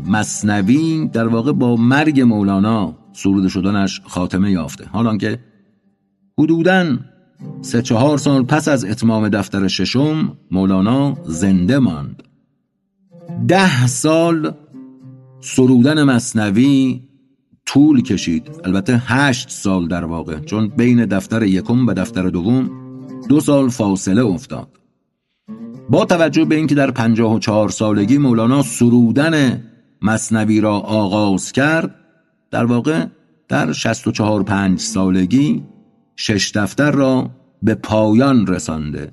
مصنوی در واقع با مرگ مولانا سرود شدنش خاتمه یافته. حالان که حدوداً سه چهار سال پس از اتمام دفتر ششم مولانا زنده ماند. ده سال سرودن مصنوی طول کشید. البته هشت سال در واقع چون بین دفتر یکم و دفتر دوم دو سال فاصله افتاد. با توجه به اینکه در پنجاه و چهار سالگی مولانا سرودن مصنوی را آغاز کرد در واقع در شست و چهار پنج سالگی شش دفتر را به پایان رسانده.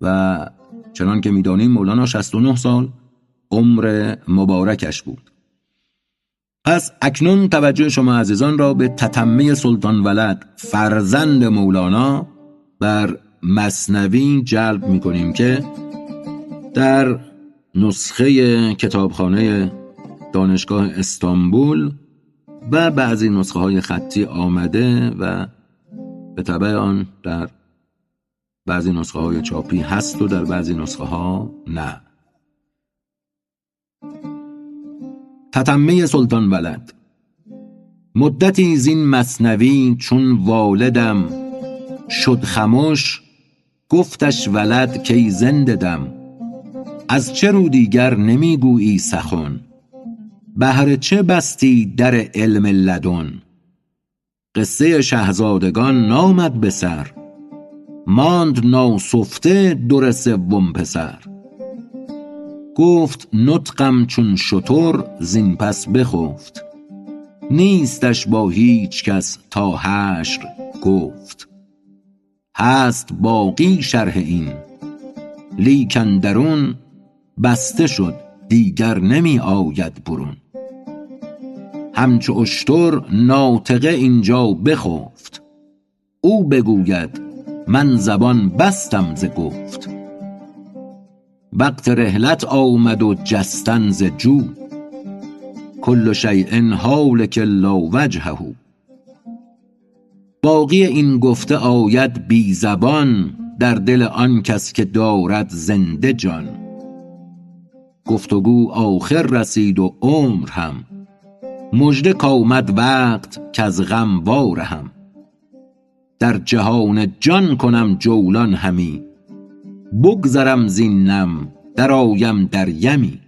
و چنان که می‌دانیم مولانا 69 سال عمر مبارکش بود. پس اکنون توجه شما عزیزان را به تتمه سلطان ولد فرزند مولانا بر مصنوی جلب می کنیم که در نسخه کتابخانه دانشگاه استانبول و بعضی نسخه های خطی آمده و به طبع آن در بعضی نسخه های چاپی هست و در بعضی نسخه ها نه. تتمه سلطان ولد. مدتی زین مصنوی چون والدم. شد خموش گفتش ولد کی زنده دم. از چه رو دیگر نمی‌گویی سخن؟ بهر چه بستی در علم لدن؟ قصه شهزادگان نامد به سر. ماند ناسفته در سوم پسر. گفت نطقم چون شتر زین پس بخفت. نیستش با هیچ کس تا حشر گفت. هست باقی شرح این. لیکن درون بسته شد دیگر نمی آید برون. همچو اشتر ناطقه اینجا بخفت. او بگوید من زبان بستم ز گفت. وقت رحلت آمد و جستن ز جو. کل شیء هالک لا وجهه. باقی این گفته آید بی زبان در دل آن کس که دارد زنده جان. گفتگو آخر رسید و عمر هم. مژده کآمد وقت کز غم وارهم. در جهان جان کنم جولان همی. بگذرم زین نم درآیم در یمی.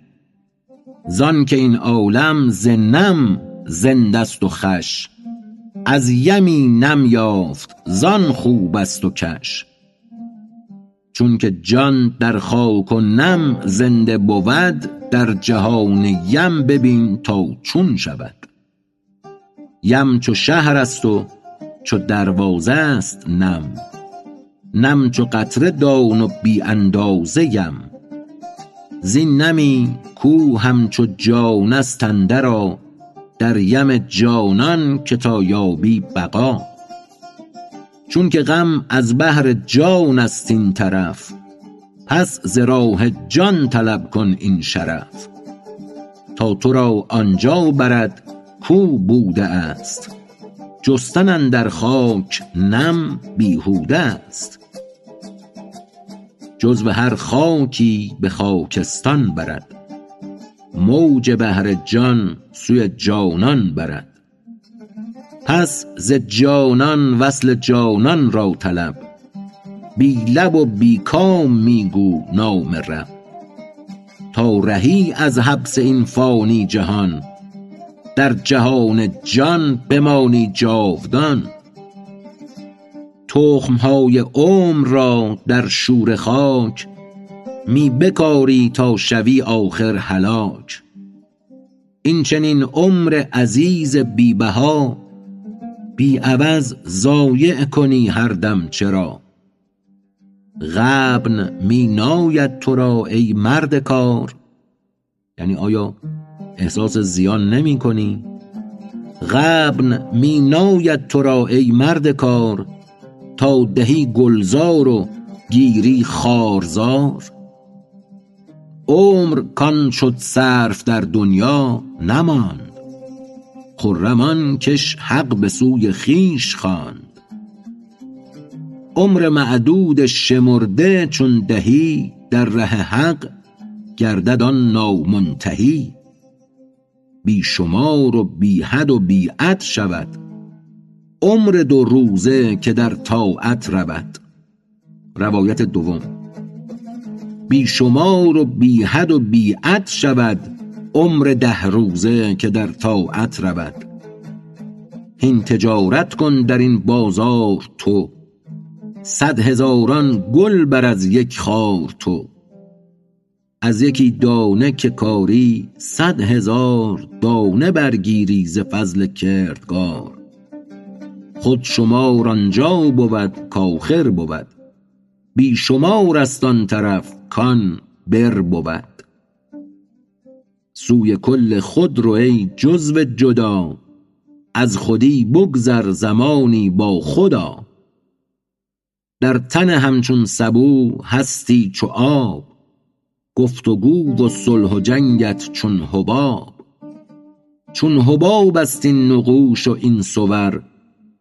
زان که این عالم ز نم زنده ست و خوش از یمی نم یافت زان خوب است و کش. چونک جان در خاک و نم زنده بود در جهان یم ببین تا چون شود. یم چو شهر است و چو دروازه ست نم. نم چو قطره دان و بی اندازه یم زین نمی کو همچو جان است اندر آ در یم جانان که تا یابی بقا. چونک غم از بهر جان است این طرف پس ز راه جان طلب کن این شرف. تا تو را آنجا برد کو بوده است. جستن اندر خاک نم بیهوده است. جزو هر خاکی به خاکستان برد. موج بحر جان سوی جانان برد. پس ز جانان وصل جانان را طلب. بی لب و بی کام می گو نام رب. تا رهی از حبس این فانی جهان در جهان جان بمانی جاودان. تخم های عمر را در شوره خاک می بکاری تا شوی آخر هلاک. این چنین عمر عزیز بی بها بی عوض ضایع کنی هر دم چرا. غبن می ناید تو را ای مرد کار. یعنی آیا احساس زیان نمی کنی؟ غبن می ناید تو را ای مرد کار تا دهی گلزار و گیری خارزار. عمر کان شد صرف در دنیا نماند خرم آن کش حق به سوی خویش خواند. عمر معدود شمرده چون دهی در ره حق گردد آن نامنتهی. بی شمار و بی حد و بی عد شود. عمر دو روزه که در طاعت رود. روایت دوم. بی شمار و بی حد و بی عد شود عمر ده روزه که در طاعت رود. هین تجارت کن در این بازار تو. صد هزاران گل بر از یک خار تو. از یکی دانه که کاری صد هزار دانه برگیری ز فضل کردگار. خود شمار آنجا بود کآخر بود بی شمار است آن طرف کان بر بود. سوی کل خود رو ای جزو جدا از خودی بگذر زمانی با خود آ در تن همچون سبو هستی چو آب گفت و گو و صلح و جنگت چون حباب. چون حباب است این نقوش و این صور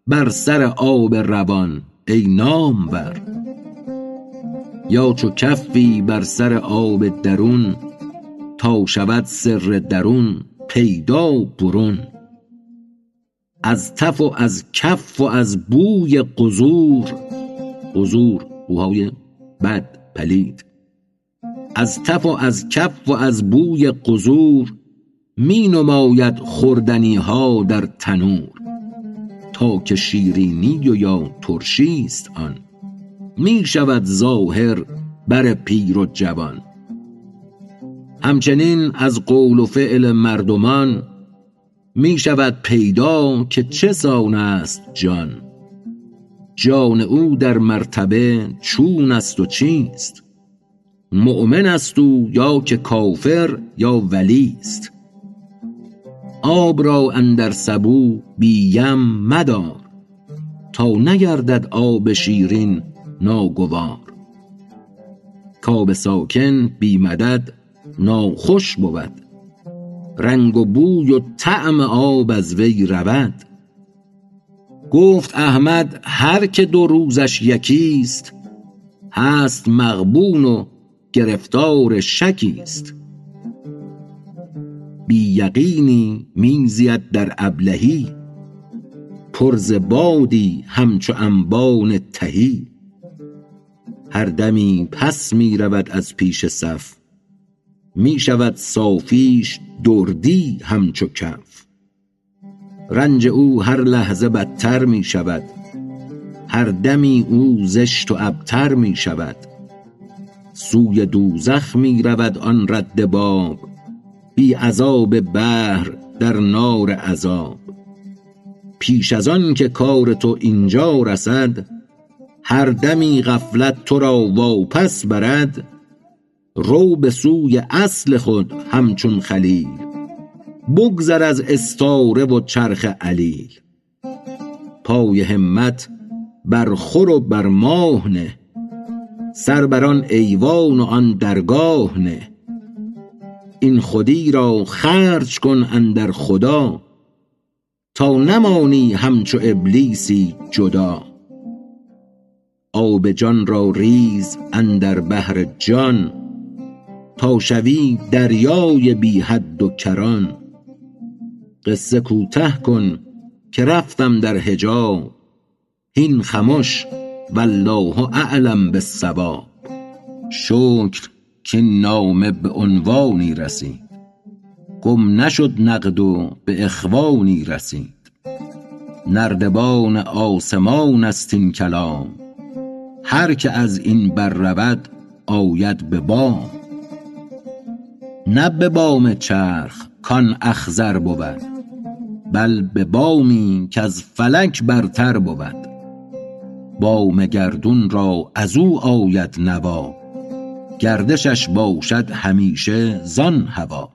بر سر آب روان ای نامور. یا چو کفی بر سر آب درون تا شود سر درون پیدا برون. از تف و از کف و از بوی قذور قذور بوهای بد پلید. از تف و از کف و از بوی قذور می نماید خوردنی ها در تنور. تا که شیرینی و یا ترشی است آن می شود ظاهر بر پیر و جوان. همچنین از قول و فعل مردمان می شود پیدا که چه سان است جان. جان او در مرتبه چون است و چیست؟ مؤمن است او یا که کافر یا ولی است. آب را اندر سبو بی یم مدار تا نگردد آب شیرین ناگوار. کآب ساکن بی مدد ناخوش بود رنگ و بوی و طعم آب از وی رود. گفت احمد هر که دو روزش یکی است هست مغبون و گرفتار شکی است. بی یقینی میزید در ابلهی پرز بادی همچو انبان تهی. هر دمی پس می رود از پیش صف می شود صافیش دردی همچو کف. رنج او هر لحظه بدتر می شود هر دمی او زشت و ابتر می شود. سوی دوزخ می رود آن رد باب. بی عذاب بحر در نار عذاب. پیش از آن که کار تو اینجا رسد هر دمی غفلت تو را واپس برد رو به سوی اصل خود همچون خلیل. بگذر از استاره و چرخ علیل. پای همت بر خور و بر ماه نه. سر بر آن ایوان و آن درگاه نه. این خودی را خرج کن اندر خدا تا نمانی همچو ابلیسی جدا. آب جان را ریز اندر بحر جان تا شوی دریای بی حد و کران. قصه کوته کن که رفتم در حجاب هین خمش والله اعلم بالصواب. شکر که نامه به عنوانی رسید. گم نشد نقد و به اخوانی رسید. نردبان آسمان است این کلام. هر که از این بر رود آید به بام. نه به بام چرخ کان اخضر بود بل به بامی کز فلک برتر بود. بام گردون را از او آید نوا گردشش باشد همیشه زان هوا